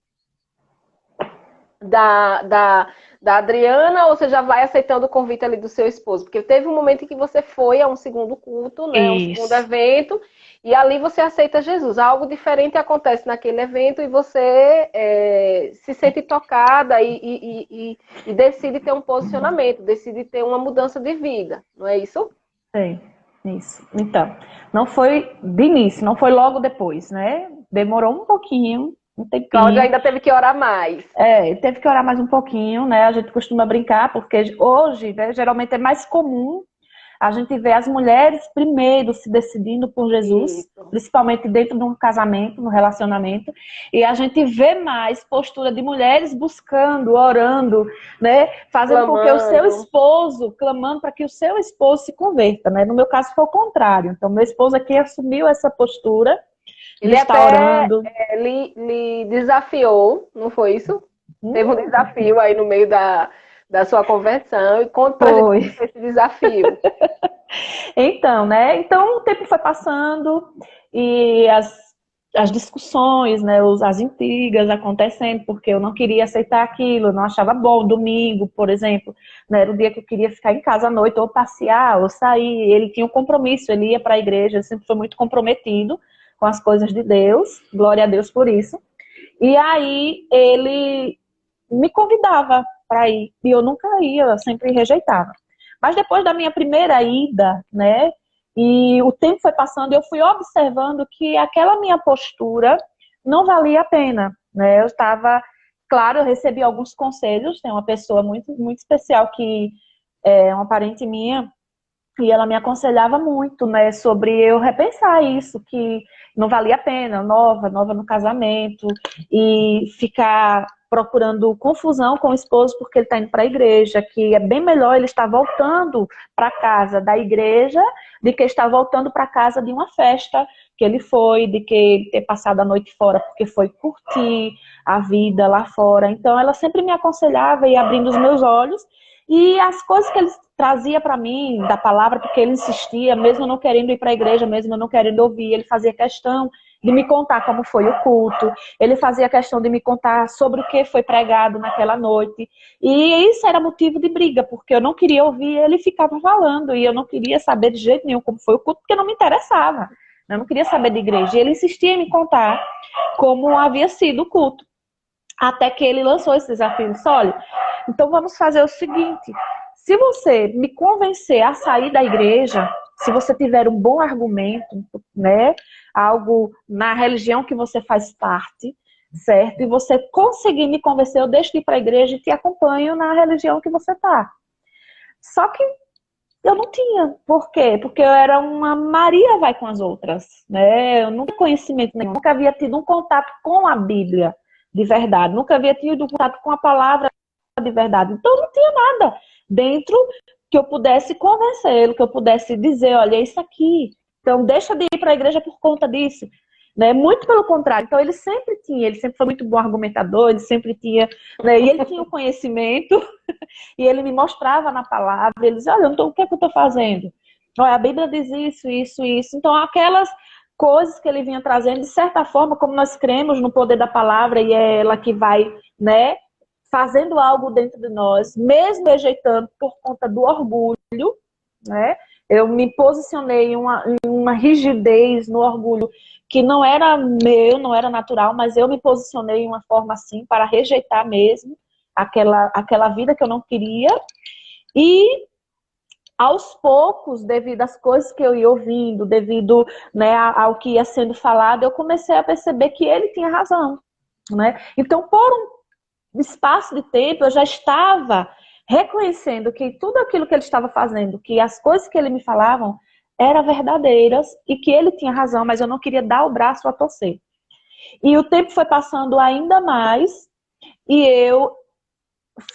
da, da, da Adriana ou você já vai aceitando o convite ali do seu esposo? Porque teve um momento em que você foi a um segundo culto, né? Um segundo evento, e ali você aceita Jesus. Algo diferente acontece naquele evento e você é, se sente tocada e, e, e, e, decide ter um posicionamento, decide ter uma mudança de vida, não é isso? Sim, isso. Então, não foi de início, não foi logo depois, né? Demorou um pouquinho, um tempinho. Cláudia ainda teve que orar mais. É, teve que orar mais um pouquinho, né? A gente costuma brincar, porque hoje, né, geralmente é mais comum a gente ver as mulheres primeiro se decidindo por Jesus, Isso. principalmente dentro de um casamento, no relacionamento, e a gente vê mais postura de mulheres buscando, orando, né, fazendo clamando. com que o seu esposo, clamando para que o seu esposo se converta, né? No meu caso foi o contrário. Então meu esposo aqui assumiu essa postura ele até é, lhe, lhe, desafiou, não foi isso? Hum. Teve um desafio aí no meio da, da sua conversão e conta pra foi. gente esse desafio. então, né? Então o tempo foi passando e as, as discussões, né? as intrigas acontecendo, porque eu não queria aceitar aquilo, eu não achava bom. Domingo, por exemplo, né? era o dia que eu queria ficar em casa à noite, ou passear, ou sair. Ele tinha um compromisso, ele ia para a igreja, ele sempre foi muito comprometido com as coisas de Deus, glória a Deus por isso. E aí ele me convidava para ir, e eu nunca ia, eu sempre rejeitava. Mas depois da minha primeira ida, né, e o tempo foi passando, eu fui observando que aquela minha postura não valia a pena, né? Eu estava, claro, eu recebi alguns conselhos, tem uma pessoa muito muito especial que é uma parente minha, e ela me aconselhava muito, né, sobre eu repensar isso, que não valia a pena, nova, nova no casamento, e ficar procurando confusão com o esposo porque ele está indo para a igreja, que é bem melhor ele estar voltando para casa da igreja do que estar voltando para casa de uma festa que ele foi, de que ele ter passado a noite fora porque foi curtir a vida lá fora. Então ela sempre me aconselhava e abrindo os meus olhos e as coisas que ele trazia para mim da palavra, porque ele insistia, mesmo não querendo ir para a igreja, mesmo não querendo ouvir, ele fazia questão de me contar como foi o culto, ele fazia questão de me contar sobre o que foi pregado naquela noite. E isso era motivo de briga, porque eu não queria ouvir, ele ficava falando, e eu não queria saber de jeito nenhum como foi o culto, porque não me interessava. Eu não queria saber de igreja. E ele insistia em me contar como havia sido o culto. Até que ele lançou esse desafio. Disse, olha, então vamos fazer o seguinte: se você me convencer a sair da igreja, se você tiver um bom argumento, né, algo na religião que você faz parte, certo? E você conseguir me convencer, eu deixo de ir para a igreja e te acompanho na religião que você tá. Só que eu não tinha. Por quê? Porque eu era uma Maria vai com as outras, né? Eu nunca conhecimento nenhum, nunca havia tido um contato com a Bíblia de verdade, nunca havia tido um contato com a palavra de verdade. Então não tinha nada dentro que eu pudesse convencê-lo, que eu pudesse dizer, olha, é isso aqui. Então deixa de ir para a igreja por conta disso. Né? Muito pelo contrário. Então ele sempre tinha, ele sempre foi muito bom argumentador, ele sempre tinha, né? e ele tinha o conhecimento, e ele me mostrava na palavra, ele dizia, olha, então, o que é que eu estou fazendo? Olha, a Bíblia diz isso, isso, isso. Então aquelas coisas que ele vinha trazendo, de certa forma, como nós cremos no poder da palavra, e é ela que vai, né, fazendo algo dentro de nós, mesmo rejeitando por conta do orgulho, né? Eu me posicionei em uma, uma rigidez no orgulho que não era meu, não era natural, mas eu me posicionei em uma forma assim para rejeitar mesmo aquela, aquela vida que eu não queria. E aos poucos, devido às coisas que eu ia ouvindo, devido né, ao que ia sendo falado, eu comecei a perceber que ele tinha razão. Né? Então, por um espaço de tempo, eu já estava reconhecendo que tudo aquilo que ele estava fazendo, que as coisas que ele me falavam, eram verdadeiras e que ele tinha razão, mas eu não queria dar o braço a torcer. E o tempo foi passando ainda mais e eu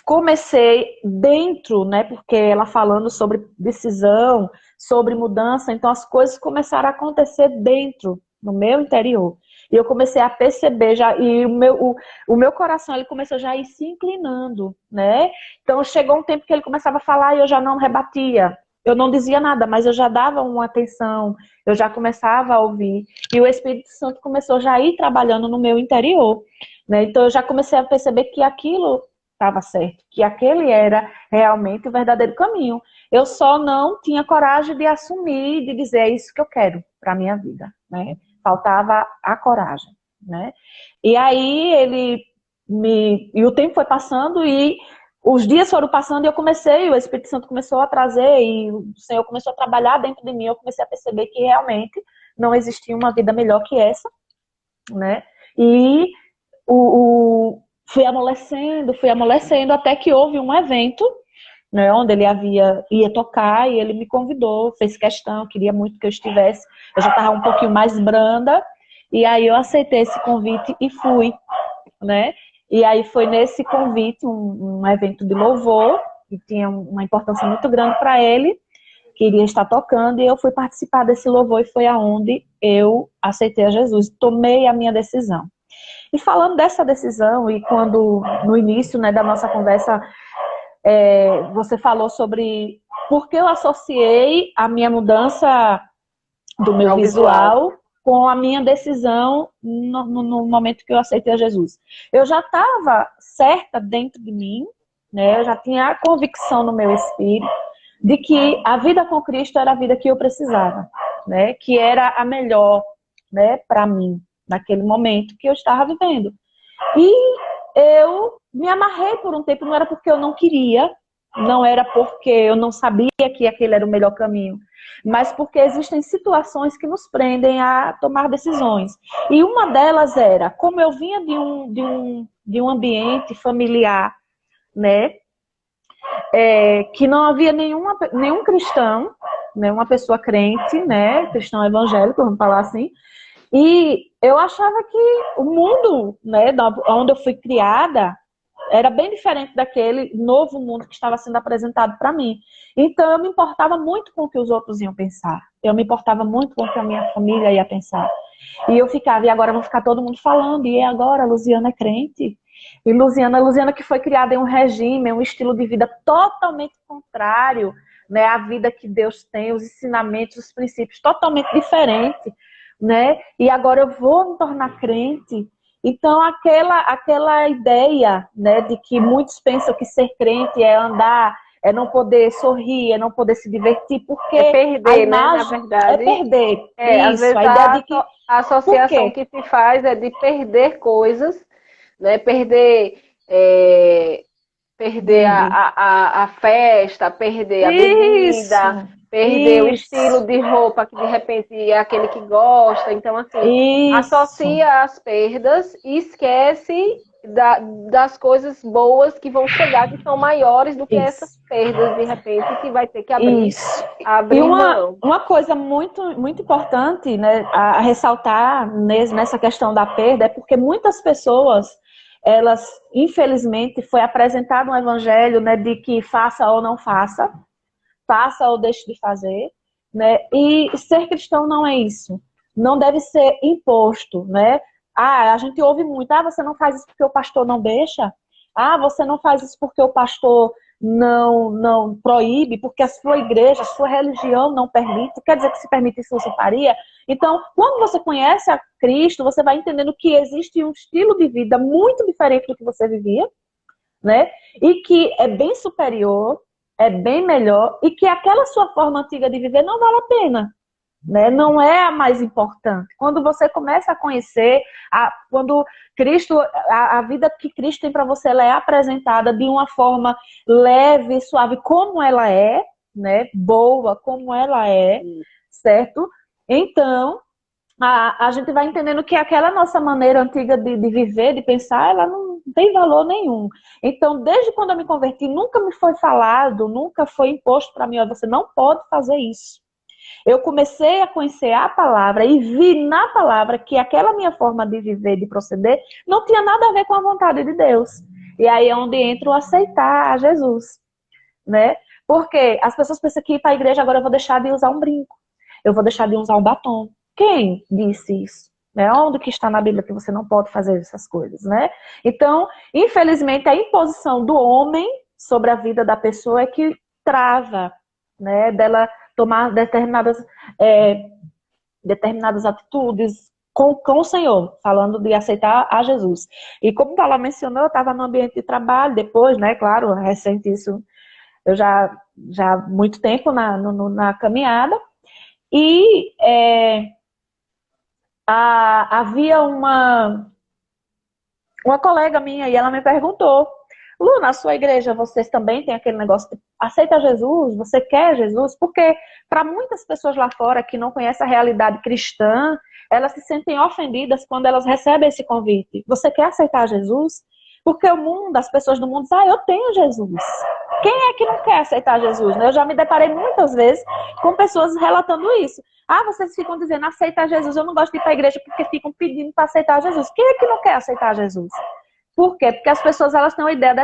comecei dentro, né, porque ela falando sobre decisão, sobre mudança, então as coisas começaram a acontecer dentro, no meu interior. E eu comecei a perceber já, e o meu, o, o meu coração ele começou já a ir se inclinando, né? Então chegou um tempo que ele começava a falar e eu já não rebatia. Eu não dizia nada, mas eu já dava uma atenção, eu já começava a ouvir. E o Espírito Santo começou já a ir trabalhando no meu interior. Né? Então eu já comecei a perceber que aquilo estava certo, que aquele era realmente o verdadeiro caminho. Eu só não tinha coragem de assumir, de dizer é isso que eu quero para a minha vida. Né? Faltava a coragem. Né? E aí ele me. E o tempo foi passando e os dias foram passando e eu comecei, o Espírito Santo começou a trazer e o Senhor começou a trabalhar dentro de mim. Eu comecei a perceber que realmente não existia uma vida melhor que essa, né? E o, o fui amolecendo, fui amolecendo até que houve um evento, né, onde ele havia ia tocar e ele me convidou, fez questão, queria muito que eu estivesse. Eu já estava um pouquinho mais branda e aí eu aceitei esse convite e fui, né? E aí foi nesse convite, um, um evento de louvor, que tinha uma importância muito grande para ele, que iria estar tocando, e eu fui participar desse louvor e foi aonde eu aceitei a Jesus, tomei a minha decisão. E falando dessa decisão, e quando no início né, da nossa conversa é, você falou sobre por que eu associei a minha mudança do meu visual, visual com a minha decisão no, no, no momento que eu aceitei a Jesus. Eu já estava certa dentro de mim, né? Eu já tinha a convicção no meu espírito de que a vida com Cristo era a vida que eu precisava, né? Que era a melhor, né, para mim naquele momento que eu estava vivendo. E eu me amarrei por um tempo, não era porque eu não queria, não era porque eu não sabia que aquele era o melhor caminho, mas porque existem situações que nos prendem a tomar decisões. E uma delas era, como eu vinha de um, de um, de um ambiente familiar, né, é, que não havia nenhuma, nenhum cristão, nenhuma pessoa crente, né, cristão evangélico, vamos falar assim, e eu achava que o mundo, né, onde eu fui criada, era bem diferente daquele novo mundo que estava sendo apresentado para mim. Então eu me importava muito com o que os outros iam pensar. Eu me importava muito com o que a minha família ia pensar. E eu ficava, e agora vão ficar todo mundo falando, e agora a Luciana é crente. E Luciana, Luciana que foi criada em um regime, um estilo de vida totalmente contrário, né, à vida que Deus tem, os ensinamentos, os princípios totalmente diferentes, né? E agora eu vou me tornar crente. Então, aquela, aquela ideia né, de que muitos pensam que ser crente é andar, é não poder sorrir, é não poder se divertir, porque é perder, imagem, né, na verdade. É perder. É, Isso, às vezes a, de que... a associação que se faz é de perder coisas, né, perder... É, perder a, a, a, festa, perder a bebida, perder Isso. o estilo de roupa que de repente é aquele que gosta. Então, assim, Isso. associa as perdas e esquece da, das coisas boas que vão chegar, que são maiores do que Isso. essas perdas, de repente, que vai ter que abrir. Isso. Abrir e uma, uma coisa muito, muito importante né, a ressaltar nessa questão da perda é porque muitas pessoas elas, infelizmente, foi apresentado um evangelho né, de que faça ou não faça, faça ou deixe de fazer, né? E ser cristão não é isso. Não deve ser imposto, né? Ah, a gente ouve muito, ah, você não faz isso porque o pastor não deixa? Ah, você não faz isso porque o pastor não não proíbe, porque a sua igreja, a sua religião não permite. Quer dizer que se permitisse você faria? Então, quando você conhece a Cristo, você vai entendendo que existe um estilo de vida muito diferente do que você vivia, né? E que é bem superior é bem melhor e que aquela sua forma antiga de viver não vale a pena. né? Não é a mais importante. Quando você começa a conhecer, a, quando Cristo, a, a vida que Cristo tem para você, ela é apresentada de uma forma leve, suave, como ela é, né? Boa, como ela é, certo? Então, a, a gente vai entendendo que aquela nossa maneira antiga de, de viver, de pensar, ela não tem valor nenhum. Então, desde quando eu me converti, nunca me foi falado, nunca foi imposto para mim, ó, você não pode fazer isso. Eu comecei a conhecer a palavra e vi na palavra que aquela minha forma de viver, de proceder, não tinha nada a ver com a vontade de Deus. E aí é onde entra o aceitar a Jesus, né? Porque as pessoas pensam que ir para a igreja agora eu vou deixar de usar um brinco, eu vou deixar de usar um batom. Quem disse isso? Né? Onde que está na Bíblia que você não pode fazer essas coisas, né? Então, infelizmente, a imposição do homem sobre a vida da pessoa é que trava, né? Dela tomar determinadas, é, determinadas atitudes com, com o Senhor, falando de aceitar a Jesus. E como Paula mencionou, eu estava no ambiente de trabalho, depois, né, claro, recente isso, eu já, já há muito tempo na, no, na caminhada, e é, a, havia uma, uma colega minha e ela me perguntou Lu, na sua igreja vocês também têm aquele negócio de aceita Jesus, você quer Jesus? Porque para muitas pessoas lá fora que não conhecem a realidade cristã, elas se sentem ofendidas quando elas recebem esse convite. Você quer aceitar Jesus? Porque o mundo, as pessoas do mundo dizem, ah, eu tenho Jesus. Quem é que não quer aceitar Jesus? Eu já me deparei muitas vezes com pessoas relatando isso. Ah, vocês ficam dizendo, aceita Jesus. Eu não gosto de ir para a igreja porque ficam pedindo para aceitar Jesus. Quem é que não quer aceitar Jesus? Por quê? Porque as pessoas elas têm uma ideia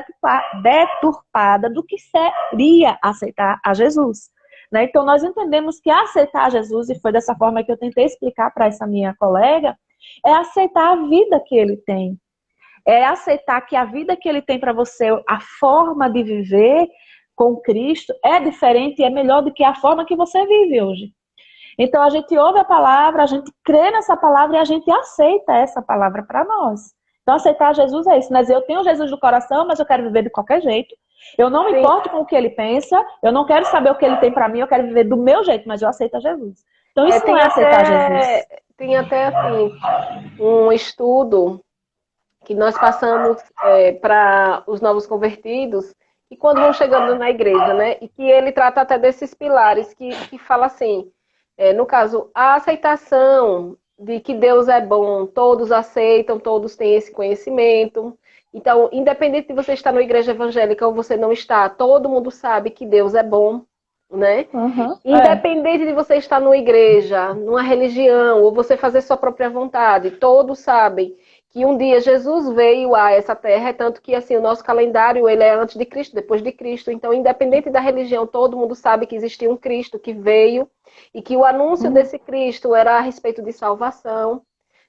deturpada do que seria aceitar a Jesus. Né? Então, nós entendemos que aceitar Jesus, e foi dessa forma que eu tentei explicar para essa minha colega, é aceitar a vida que ele tem. É aceitar que a vida que ele tem para você, a forma de viver com Cristo, é diferente e é melhor do que a forma que você vive hoje. Então, a gente ouve a palavra, a gente crê nessa palavra e a gente aceita essa palavra para nós. Então, aceitar Jesus é isso, mas eu tenho Jesus no coração, mas eu quero viver de qualquer jeito. Eu não me importo com o que ele pensa, eu não quero saber o que ele tem para mim, eu quero viver do meu jeito, mas eu aceito Jesus. Então, isso é, não é aceitar Jesus. Tem até, assim, um estudo que nós passamos é, para os novos convertidos, e quando vão chegando na igreja, né? E que ele trata até desses pilares, que, que fala assim, é, no caso, a aceitação de que Deus é bom, todos aceitam, todos têm esse conhecimento. Então, independente de você estar na igreja evangélica ou você não está, todo mundo sabe que Deus é bom, né? Uhum, independente é. de você estar numa igreja, numa religião, ou você fazer sua própria vontade, todos sabem que um dia Jesus veio a essa terra, é tanto que assim o nosso calendário ele é antes de Cristo, depois de Cristo. Então, independente da religião, todo mundo sabe que existia um Cristo que veio e que o anúncio uhum. desse Cristo era a respeito de salvação,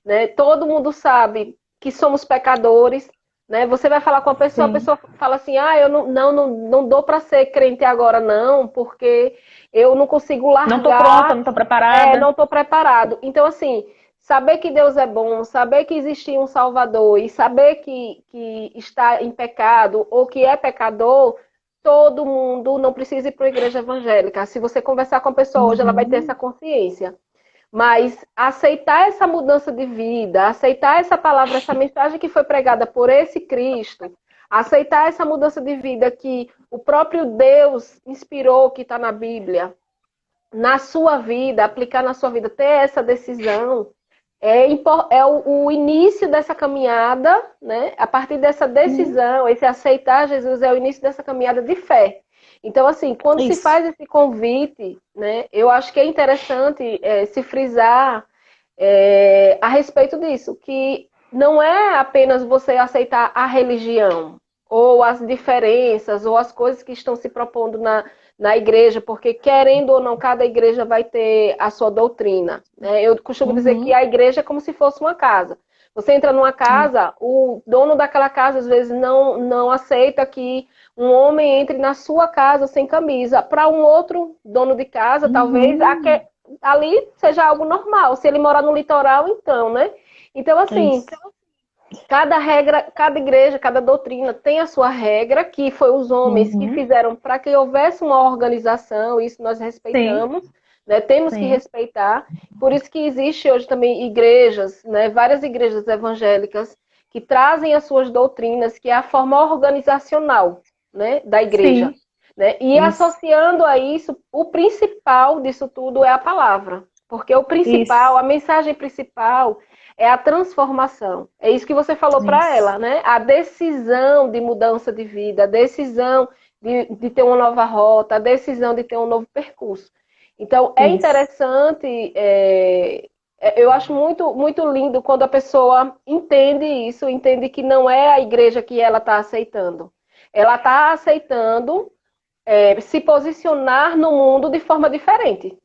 né? Todo mundo sabe que somos pecadores, né? Você vai falar com a pessoa, Sim. a pessoa fala assim: "Ah, eu não não não, não dou para ser crente agora não, porque eu não consigo largar. Não tô pronta, não tô preparada. É, não tô preparado". Então assim, saber que Deus é bom, saber que existe um Salvador e saber que, que está em pecado ou que é pecador, todo mundo não precisa ir para a igreja evangélica. Se você conversar com a pessoa hoje, uhum. ela vai ter uhum. essa consciência. Mas aceitar essa mudança de vida, aceitar essa palavra, essa mensagem que foi pregada por esse Cristo, aceitar essa mudança de vida que o próprio Deus inspirou, que está na Bíblia, na sua vida, aplicar na sua vida, ter essa decisão, é, é o, o, início dessa caminhada, né? A partir dessa decisão, esse aceitar Jesus é o início dessa caminhada de fé. Então, assim, quando Isso. se faz esse convite, né? Eu acho que é interessante é, se frisar é, a respeito disso, que não é apenas você aceitar a religião ou as diferenças ou as coisas que estão se propondo na, na igreja, porque querendo ou não, cada igreja vai ter a sua doutrina. Né? Eu costumo uhum. dizer que a igreja é como se fosse uma casa. Você entra numa casa, uhum. o dono daquela casa às vezes não, não aceita que um homem entre na sua casa sem camisa. Para um outro dono de casa, uhum. talvez ali seja algo normal. Se ele morar no litoral, então, né? Então, assim, Isso. Cada regra, cada igreja, cada doutrina tem a sua regra, que foi os homens uhum. que fizeram para que houvesse uma organização, isso nós respeitamos. Sim. né? Temos Sim. que respeitar. Por isso que existe hoje também igrejas, né? várias igrejas evangélicas que trazem as suas doutrinas, que é a forma organizacional né? da igreja. Né? E isso. associando a isso, o principal disso tudo é a palavra. Porque o principal, isso. a mensagem principal é a transformação. É isso que você falou para ela, né? A decisão de mudança de vida, a decisão de, de ter uma nova rota, a decisão de ter um novo percurso. Então, é Isso. interessante, é, é, eu acho muito, muito lindo quando a pessoa entende isso, entende que não é a igreja que ela está aceitando. Ela está aceitando é, se posicionar no mundo de forma diferente.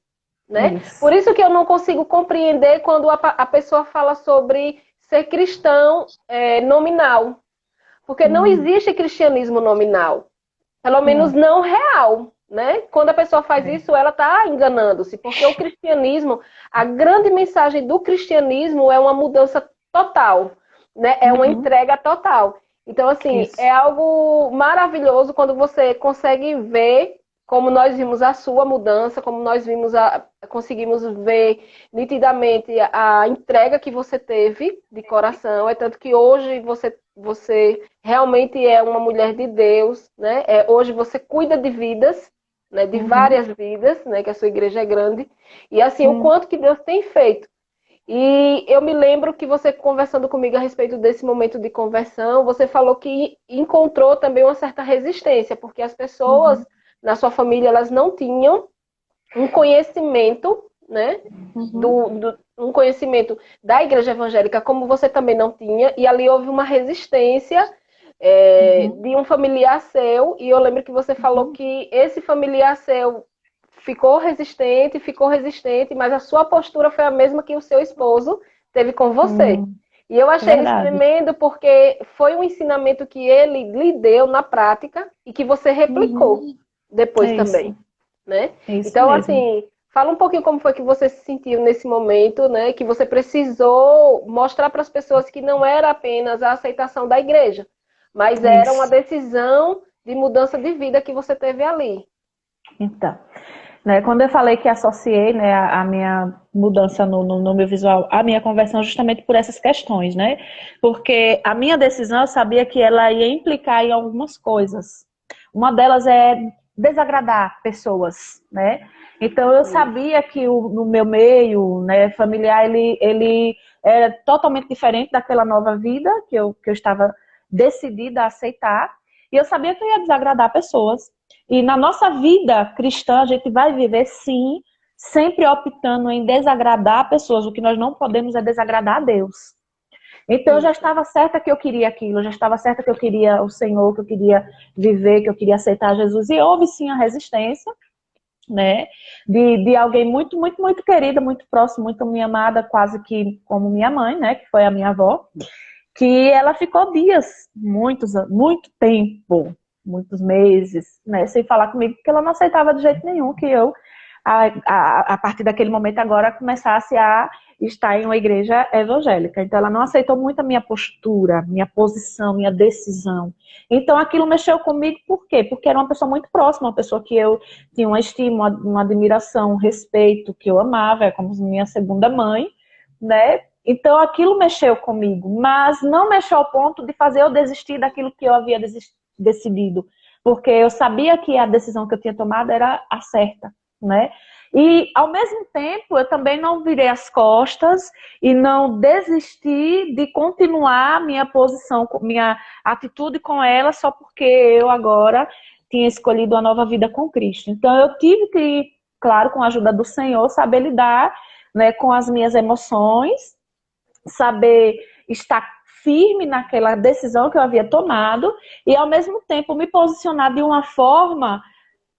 Né? Isso. Por isso que eu não consigo compreender quando a, a pessoa fala sobre ser cristão é, nominal. Porque hum. não existe cristianismo nominal. Pelo menos hum. não real né? Quando a pessoa faz isso, ela está enganando-se, porque o cristianismo, a grande mensagem do cristianismo é uma mudança total, né? É uma uhum. entrega total. Então, assim, isso. é algo maravilhoso quando você consegue ver como nós vimos a sua mudança, como nós vimos a, conseguimos ver nitidamente a entrega que você teve de coração. É tanto que hoje você, você realmente é uma mulher de Deus, né? É, hoje você cuida de vidas, né, de uhum. várias vidas, né, que a sua igreja é grande, e assim, uhum. o quanto que Deus tem feito. E eu me lembro que você conversando comigo a respeito desse momento de conversão, você falou que encontrou também uma certa resistência, porque as pessoas uhum. Na sua família, elas não tinham um conhecimento, né, uhum. do, do, um conhecimento da igreja evangélica, como você também não tinha, e ali houve uma resistência é, uhum. de um familiar seu, e eu lembro que você falou uhum. que esse familiar seu ficou resistente, ficou resistente, mas a sua postura foi a mesma que o seu esposo teve com você. Uhum. E eu achei Verdade. isso tremendo porque foi um ensinamento que ele lhe deu na prática e que você replicou uhum. Depois é também. Né? É então, mesmo. assim, fala um pouquinho como foi que você se sentiu nesse momento, né? Que você precisou mostrar para as pessoas que não era apenas a aceitação da igreja, mas Isso. era uma decisão de mudança de vida que você teve ali. Então, né, quando eu falei que associei né, a, a minha mudança no, no, no, meu visual, a minha conversão justamente por essas questões, né? Porque a minha decisão eu sabia que ela ia implicar em algumas coisas. Uma delas é desagradar pessoas, né? Então eu sabia que o, no meu meio né, familiar ele, ele era totalmente diferente daquela nova vida que eu, que eu estava decidida a aceitar. E eu sabia que eu ia desagradar pessoas. E na nossa vida cristã, a gente vai viver sim, sempre optando em desagradar pessoas. O que nós não podemos é desagradar a Deus. Então eu já estava certa que eu queria aquilo, eu já estava certa que eu queria o Senhor, que eu queria viver, que eu queria aceitar Jesus. E houve sim a resistência, né? De, de alguém muito, muito, muito querida, muito próximo, muito minha amada, quase que como minha mãe, né? Que foi a minha avó que ela ficou dias, muitos, muito tempo, muitos meses, né, sem falar comigo, porque ela não aceitava de jeito nenhum que eu, a, a, a partir daquele momento agora, começasse a estar em uma igreja evangélica. Então, ela não aceitou muito a minha postura, minha posição, minha decisão. Então, aquilo mexeu comigo, por quê? Porque era uma pessoa muito próxima, uma pessoa que eu tinha uma estima, uma admiração, um respeito, que eu amava, é como minha segunda mãe, né? Então aquilo mexeu comigo, mas não mexeu ao ponto de fazer eu desistir daquilo que eu havia decidido, porque eu sabia que a decisão que eu tinha tomado era a certa, né? E ao mesmo tempo eu também não virei as costas e não desisti de continuar minha posição, minha atitude com ela só porque eu agora tinha escolhido a nova vida com Cristo. Então eu tive que, claro, com a ajuda do Senhor, saber lidar né, com as minhas emoções saber estar firme naquela decisão que eu havia tomado e ao mesmo tempo me posicionar de uma forma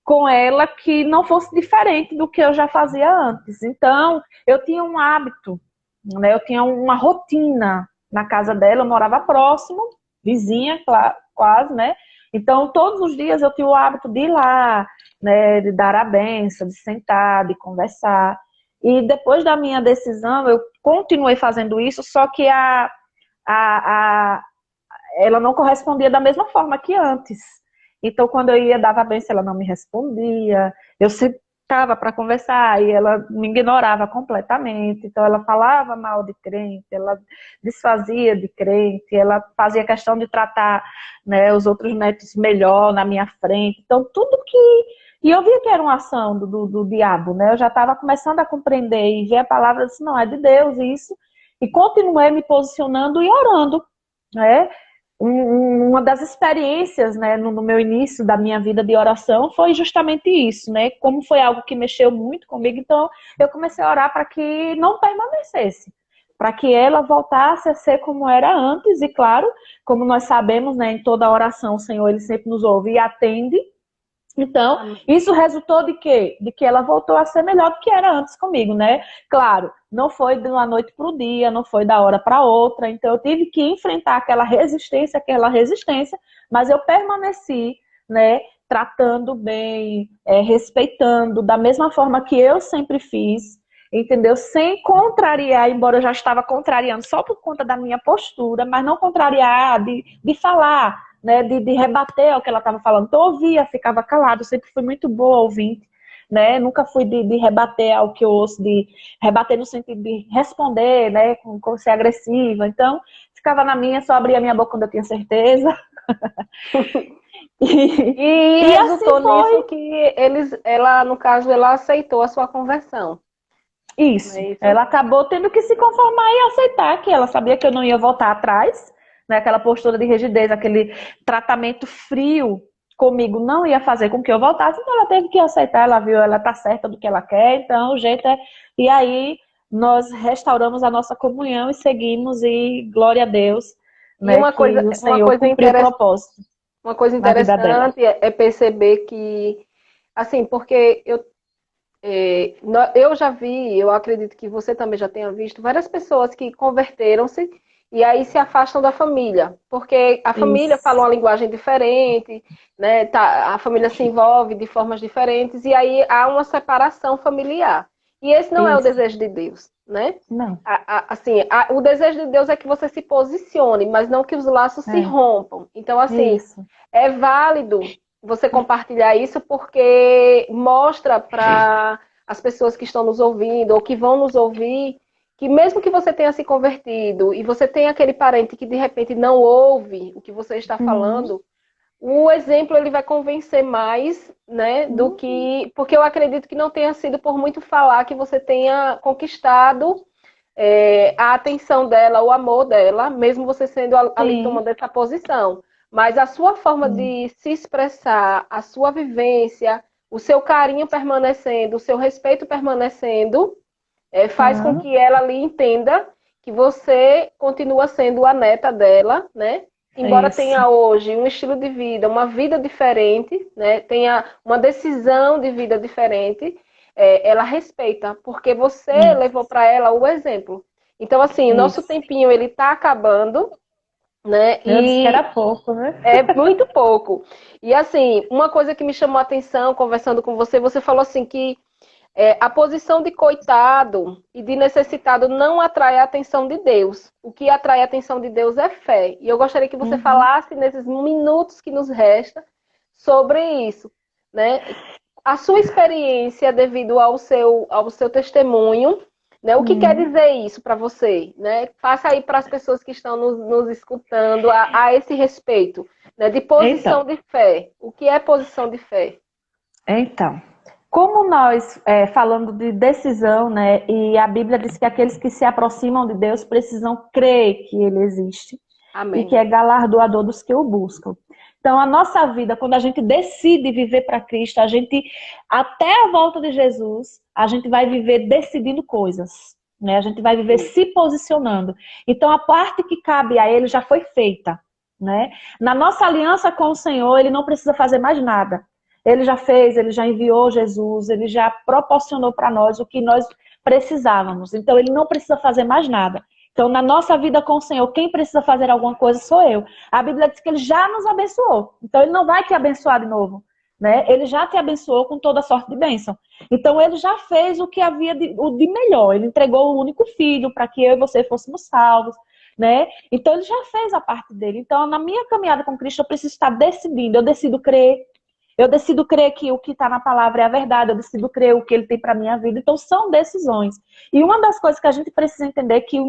com ela que não fosse diferente do que eu já fazia antes. Então, eu tinha um hábito, né? Eu tinha uma rotina na casa dela, eu morava próximo, vizinha, quase, né? Então, todos os dias eu tinha o hábito de ir lá, né, de dar a benção, de sentar, de conversar. E depois da minha decisão, eu continuei fazendo isso, só que a, a, a, ela não correspondia da mesma forma que antes. Então, quando eu ia, dava se ela não me respondia. Eu sentava para conversar e ela me ignorava completamente. Então ela falava mal de crente, ela desfazia de crente, ela fazia questão de tratar né, os outros netos melhor na minha frente. Então tudo que e eu via que era uma ação do, do, do diabo, né? Eu já estava começando a compreender e ver a palavra disse, não, é de Deus isso. E continuei me posicionando e orando, né? Uma das experiências, né, no, no, meu início da minha vida de oração foi justamente isso, né? Como foi algo que mexeu muito comigo, então eu comecei a orar para que não permanecesse, para que ela voltasse a ser como era antes e claro, como nós sabemos, né, em toda oração o Senhor ele sempre nos ouve e atende então, isso resultou de quê? De que ela voltou a ser melhor do que era antes comigo, né? Claro, não foi de uma noite para o dia, não foi da hora para outra. Então, eu tive que enfrentar aquela resistência, aquela resistência, mas eu permaneci, né? Tratando bem, é, respeitando, da mesma forma que eu sempre fiz, entendeu? Sem contrariar, embora eu já estava contrariando só por conta da minha postura, mas não contrariar de, de falar, né, de, de rebater o que ela estava falando. Então, eu ouvia, ficava calado, sempre fui muito boa ouvinte, né, nunca fui de, de rebater ao que eu ouço, de rebater no sentido de responder, né, com, com ser agressiva. Então, ficava na minha, só abria a minha boca quando eu tinha certeza. e, e, e resultou assim nisso que eles, ela, no caso, ela aceitou a sua conversão. Isso. É isso. Ela acabou tendo que se conformar e aceitar que ela sabia que eu não ia voltar atrás, né, aquela postura de rigidez, aquele tratamento frio comigo não ia fazer com que eu voltasse, então ela teve que aceitar, ela viu, ela tá certa do que ela quer, então o jeito é. E aí nós restauramos a nossa comunhão e seguimos, e glória a Deus. Né, uma coisa, uma coisa interessante, uma coisa interessante é, é perceber que, assim, porque eu é, eu já vi, eu acredito que você também já tenha visto, várias pessoas que converteram-se e aí se afastam da família, porque a família Isso. fala uma linguagem diferente, né? Tá, a família se envolve de formas diferentes e aí há uma separação familiar. E esse não Isso. é o desejo de Deus, né? Não. A, a, assim, a, o desejo de Deus é que você se posicione, mas não que os laços é. se rompam. Então, assim, isso. é válido você compartilhar isso porque mostra para as pessoas que estão nos ouvindo ou que vão nos ouvir que mesmo que você tenha se convertido e você tenha aquele parente que de repente não ouve o que você está uhum. falando, uhum. o exemplo ele vai convencer mais, né, do uhum. que porque eu acredito que não tenha sido por muito falar que você tenha conquistado é, a atenção dela, o amor dela, mesmo você sendo ali tomando essa posição. Mas a sua forma de se expressar, a sua vivência, o seu carinho permanecendo, o seu respeito permanecendo, é, faz uhum. com que ela ali entenda que você continua sendo a neta dela, né? Embora Isso. tenha hoje um estilo de vida, uma vida diferente, né? Tenha uma decisão de vida diferente, é, ela respeita, porque você Isso. levou para ela o exemplo. Então, assim, o nosso tempinho ele está acabando, né? Eu e era pouco, né? É muito pouco. E assim, uma coisa que me chamou a atenção conversando com você, você falou assim que é, a posição de coitado e de necessitado não atrai a atenção de Deus. O que atrai a atenção de Deus é fé. E eu gostaria que você uhum. falasse nesses minutos que nos resta sobre isso, né? A sua experiência devido ao seu, ao seu testemunho, né? O que uhum. quer dizer isso para você, né? Faça aí para as pessoas que estão nos, nos escutando a, a, esse respeito, né? De posição então. de fé. O que é posição de fé? Então, como nós, é, falando de decisão, né, e a Bíblia diz que aqueles que se aproximam de Deus precisam crer que Ele existe Amém. e que é galardoador dos que o buscam. Então, a nossa vida, quando a gente decide viver para Cristo, a gente, até a volta de Jesus, a gente vai viver decidindo coisas. Né? A gente vai viver se posicionando. Então, a parte que cabe a Ele já foi feita. Né? Na nossa aliança com o Senhor, Ele não precisa fazer mais nada. Ele já fez, ele já enviou Jesus, ele já proporcionou para nós o que nós precisávamos. Então, ele não precisa fazer mais nada. Então, na nossa vida com o Senhor, quem precisa fazer alguma coisa sou eu. A Bíblia diz que ele já nos abençoou. Então, ele não vai te abençoar de novo. Né? Ele já te abençoou com toda sorte de bênção. Então, ele já fez o que havia de, o de melhor. Ele entregou o único filho para que eu e você fôssemos salvos. Né? Então, ele já fez a parte dele. Então, na minha caminhada com Cristo, eu preciso estar decidindo. Eu decido crer, Eu decido crer que o que está na palavra é a verdade, eu decido crer o que ele tem para minha vida. Então são decisões. E uma das coisas que a gente precisa entender é que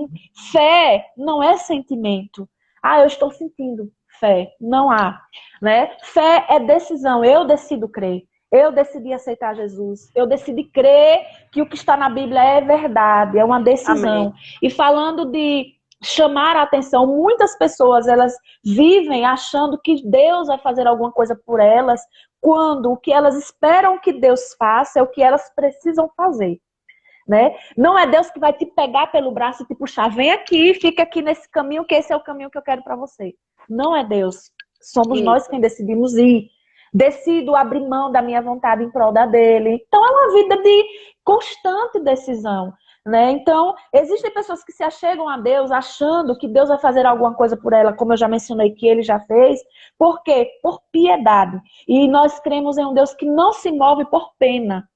fé não é sentimento. Ah, eu estou sentindo fé. Não há, né? Fé é decisão. Eu decido crer. Eu decidi aceitar Jesus. Eu decidi crer que o que está na Bíblia é verdade, é uma decisão. Amém. E falando de chamar a atenção, muitas pessoas elas vivem achando que Deus vai fazer alguma coisa por elas, quando o que elas esperam que Deus faça é o que elas precisam fazer. Né? Não é Deus que vai te pegar pelo braço e te puxar, vem aqui, fica aqui nesse caminho, que esse é o caminho que eu quero para você. Não é Deus. Somos Isso. nós quem decidimos ir decido abrir mão da minha vontade em prol da dele. Então é uma vida de constante decisão. Né? Então, existem pessoas que se achegam a Deus achando que Deus vai fazer alguma coisa por ela, como eu já mencionei que ele já fez. Por quê? Por piedade. E nós cremos em um Deus que não se move por pena.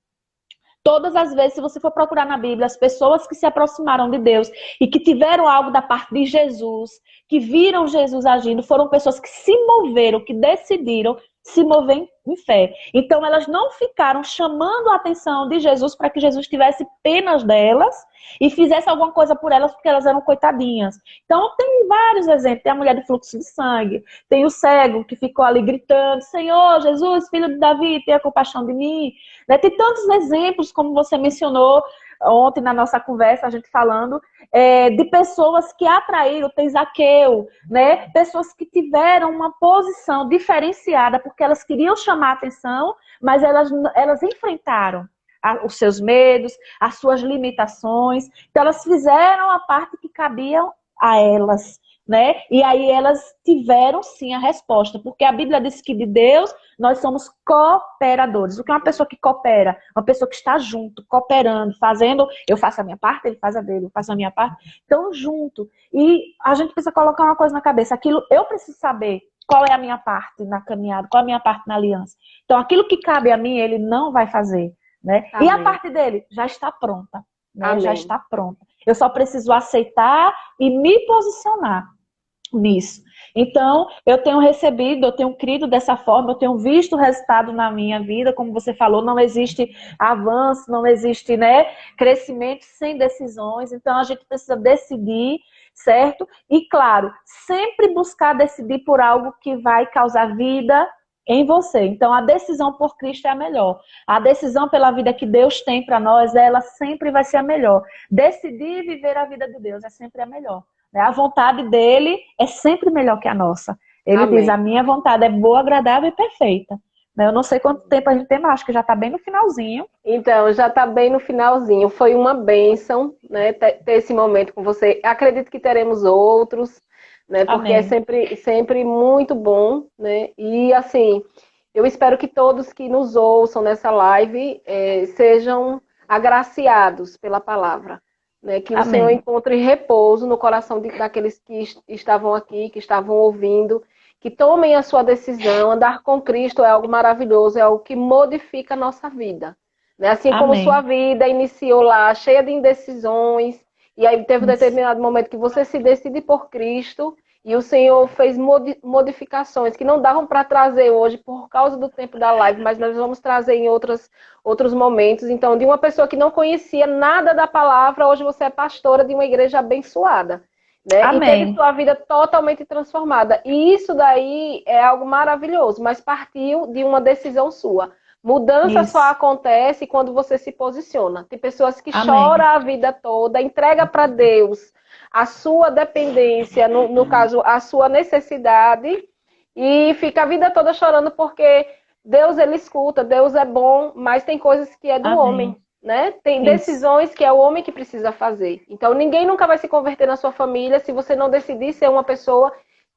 Todas as vezes, se você for procurar na Bíblia, as pessoas que se aproximaram de Deus e que tiveram algo da parte de Jesus, que viram Jesus agindo, foram pessoas que se moveram, que decidiram se mover em fé. Então elas não ficaram chamando a atenção de Jesus para que Jesus tivesse penas delas e fizesse alguma coisa por elas porque elas eram coitadinhas. Então tem vários exemplos. Tem a mulher de fluxo de sangue, tem o cego que ficou ali gritando: Senhor, Jesus, filho de Davi, tenha compaixão de mim. Né? Tem tantos exemplos, como você mencionou, ontem na nossa conversa, a gente falando, é, de pessoas que atraíram, tem Zaqueu, né? Pessoas que tiveram uma posição diferenciada porque elas queriam chamar atenção, mas elas, elas enfrentaram os seus medos, as suas limitações. Então, elas fizeram a parte que cabia a elas né? E aí elas tiveram sim a resposta, porque a Bíblia diz que de Deus nós somos cooperadores. O que é uma pessoa que coopera? Uma pessoa que está junto, cooperando, fazendo, eu faço a minha parte, ele faz a dele, eu faço a minha parte. Então, junto. E a gente precisa colocar uma coisa na cabeça, aquilo eu preciso saber qual é a minha parte na caminhada, qual é a minha parte na aliança. Então, aquilo que cabe a mim, ele não vai fazer, né? E a parte dele já está pronta, né? Já está pronta. Eu só preciso aceitar e me posicionar nisso. Então, eu tenho recebido, eu tenho crido dessa forma, eu tenho visto o resultado na minha vida, como você falou, não existe avanço, não existe, né, crescimento sem decisões. Então, a gente precisa decidir, certo? E claro, sempre buscar decidir por algo que vai causar vida em você. Então, a decisão por Cristo é a melhor. A decisão pela vida que Deus tem para nós, ela sempre vai ser a melhor. Decidir viver a vida de Deus é sempre a melhor. Né? A vontade dele é sempre melhor que a nossa. Ele Amém. diz: a minha vontade é boa, agradável e perfeita. Né? Eu não sei quanto tempo a gente tem, mas acho que já está bem no finalzinho. Então, já está bem no finalzinho. Foi uma bênção né, ter esse momento com você. Acredito que teremos outros né? Porque é Amém. é sempre, sempre muito bom, né? E assim, eu espero que todos que nos ouçam nessa live é, sejam agraciados pela palavra. Né, que Amém. o Senhor encontre repouso no coração de, daqueles que estavam aqui, que estavam ouvindo, que tomem a sua decisão. Andar com Cristo é algo maravilhoso, é algo que modifica a nossa vida. Né? Assim Amém. como sua vida iniciou lá, cheia de indecisões, e aí teve um determinado momento que você se decide por Cristo e o Senhor fez modificações que não davam para trazer hoje por causa do tempo da live, mas nós vamos trazer em outros, outros momentos. Então, de uma pessoa que não conhecia nada da palavra, hoje você é pastora de uma igreja abençoada. Né? Amém. E teve sua vida totalmente transformada. E isso daí é algo maravilhoso, mas partiu de uma decisão sua. Mudança Isso. só acontece quando você se posiciona. Tem pessoas que Amém. choram a vida toda, entrega para Deus a sua dependência, no, no caso, a sua necessidade, e fica a vida toda chorando porque Deus ele escuta, Deus é bom, mas tem coisas que é do Amém. homem, né? Tem decisões que é o homem que precisa fazer. Então ninguém nunca vai se converter na sua família se você não decidir ser uma pessoa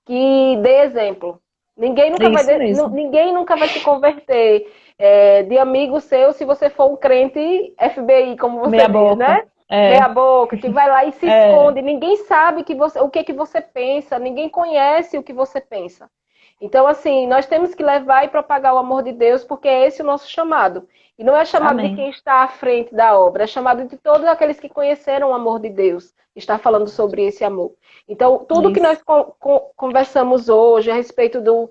que dê exemplo. Ninguém nunca, vai, de... ninguém nunca vai se converter é, de amigo seu se você for um crente FBI, como você Meia diz, boca. né? É. Meia boca, que vai lá e se é. esconde. Ninguém sabe que você, o que, que você pensa, ninguém conhece o que você pensa. Então, assim, nós temos que levar e propagar o amor de Deus, porque é esse o nosso chamado. E não é chamado Amém. de quem está à frente da obra, é chamado de todos aqueles que conheceram o amor de Deus. Está falando sobre esse amor. Então, tudo Isso. que nós conversamos hoje a respeito do,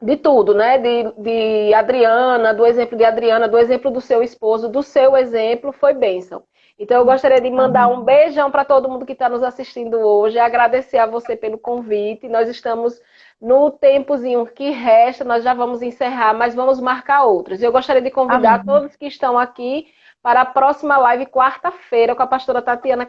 de tudo, né? De, de Adriana, do exemplo de Adriana, do exemplo do seu esposo, do seu exemplo, foi bênção. Então eu gostaria de mandar um beijão para todo mundo que está nos assistindo hoje, agradecer a você pelo convite. Nós estamos no tempozinho que resta, nós já vamos encerrar, mas vamos marcar outros. Eu gostaria de convidar Amém. todos que estão aqui para a próxima live quarta-feira com a pastora Tatiana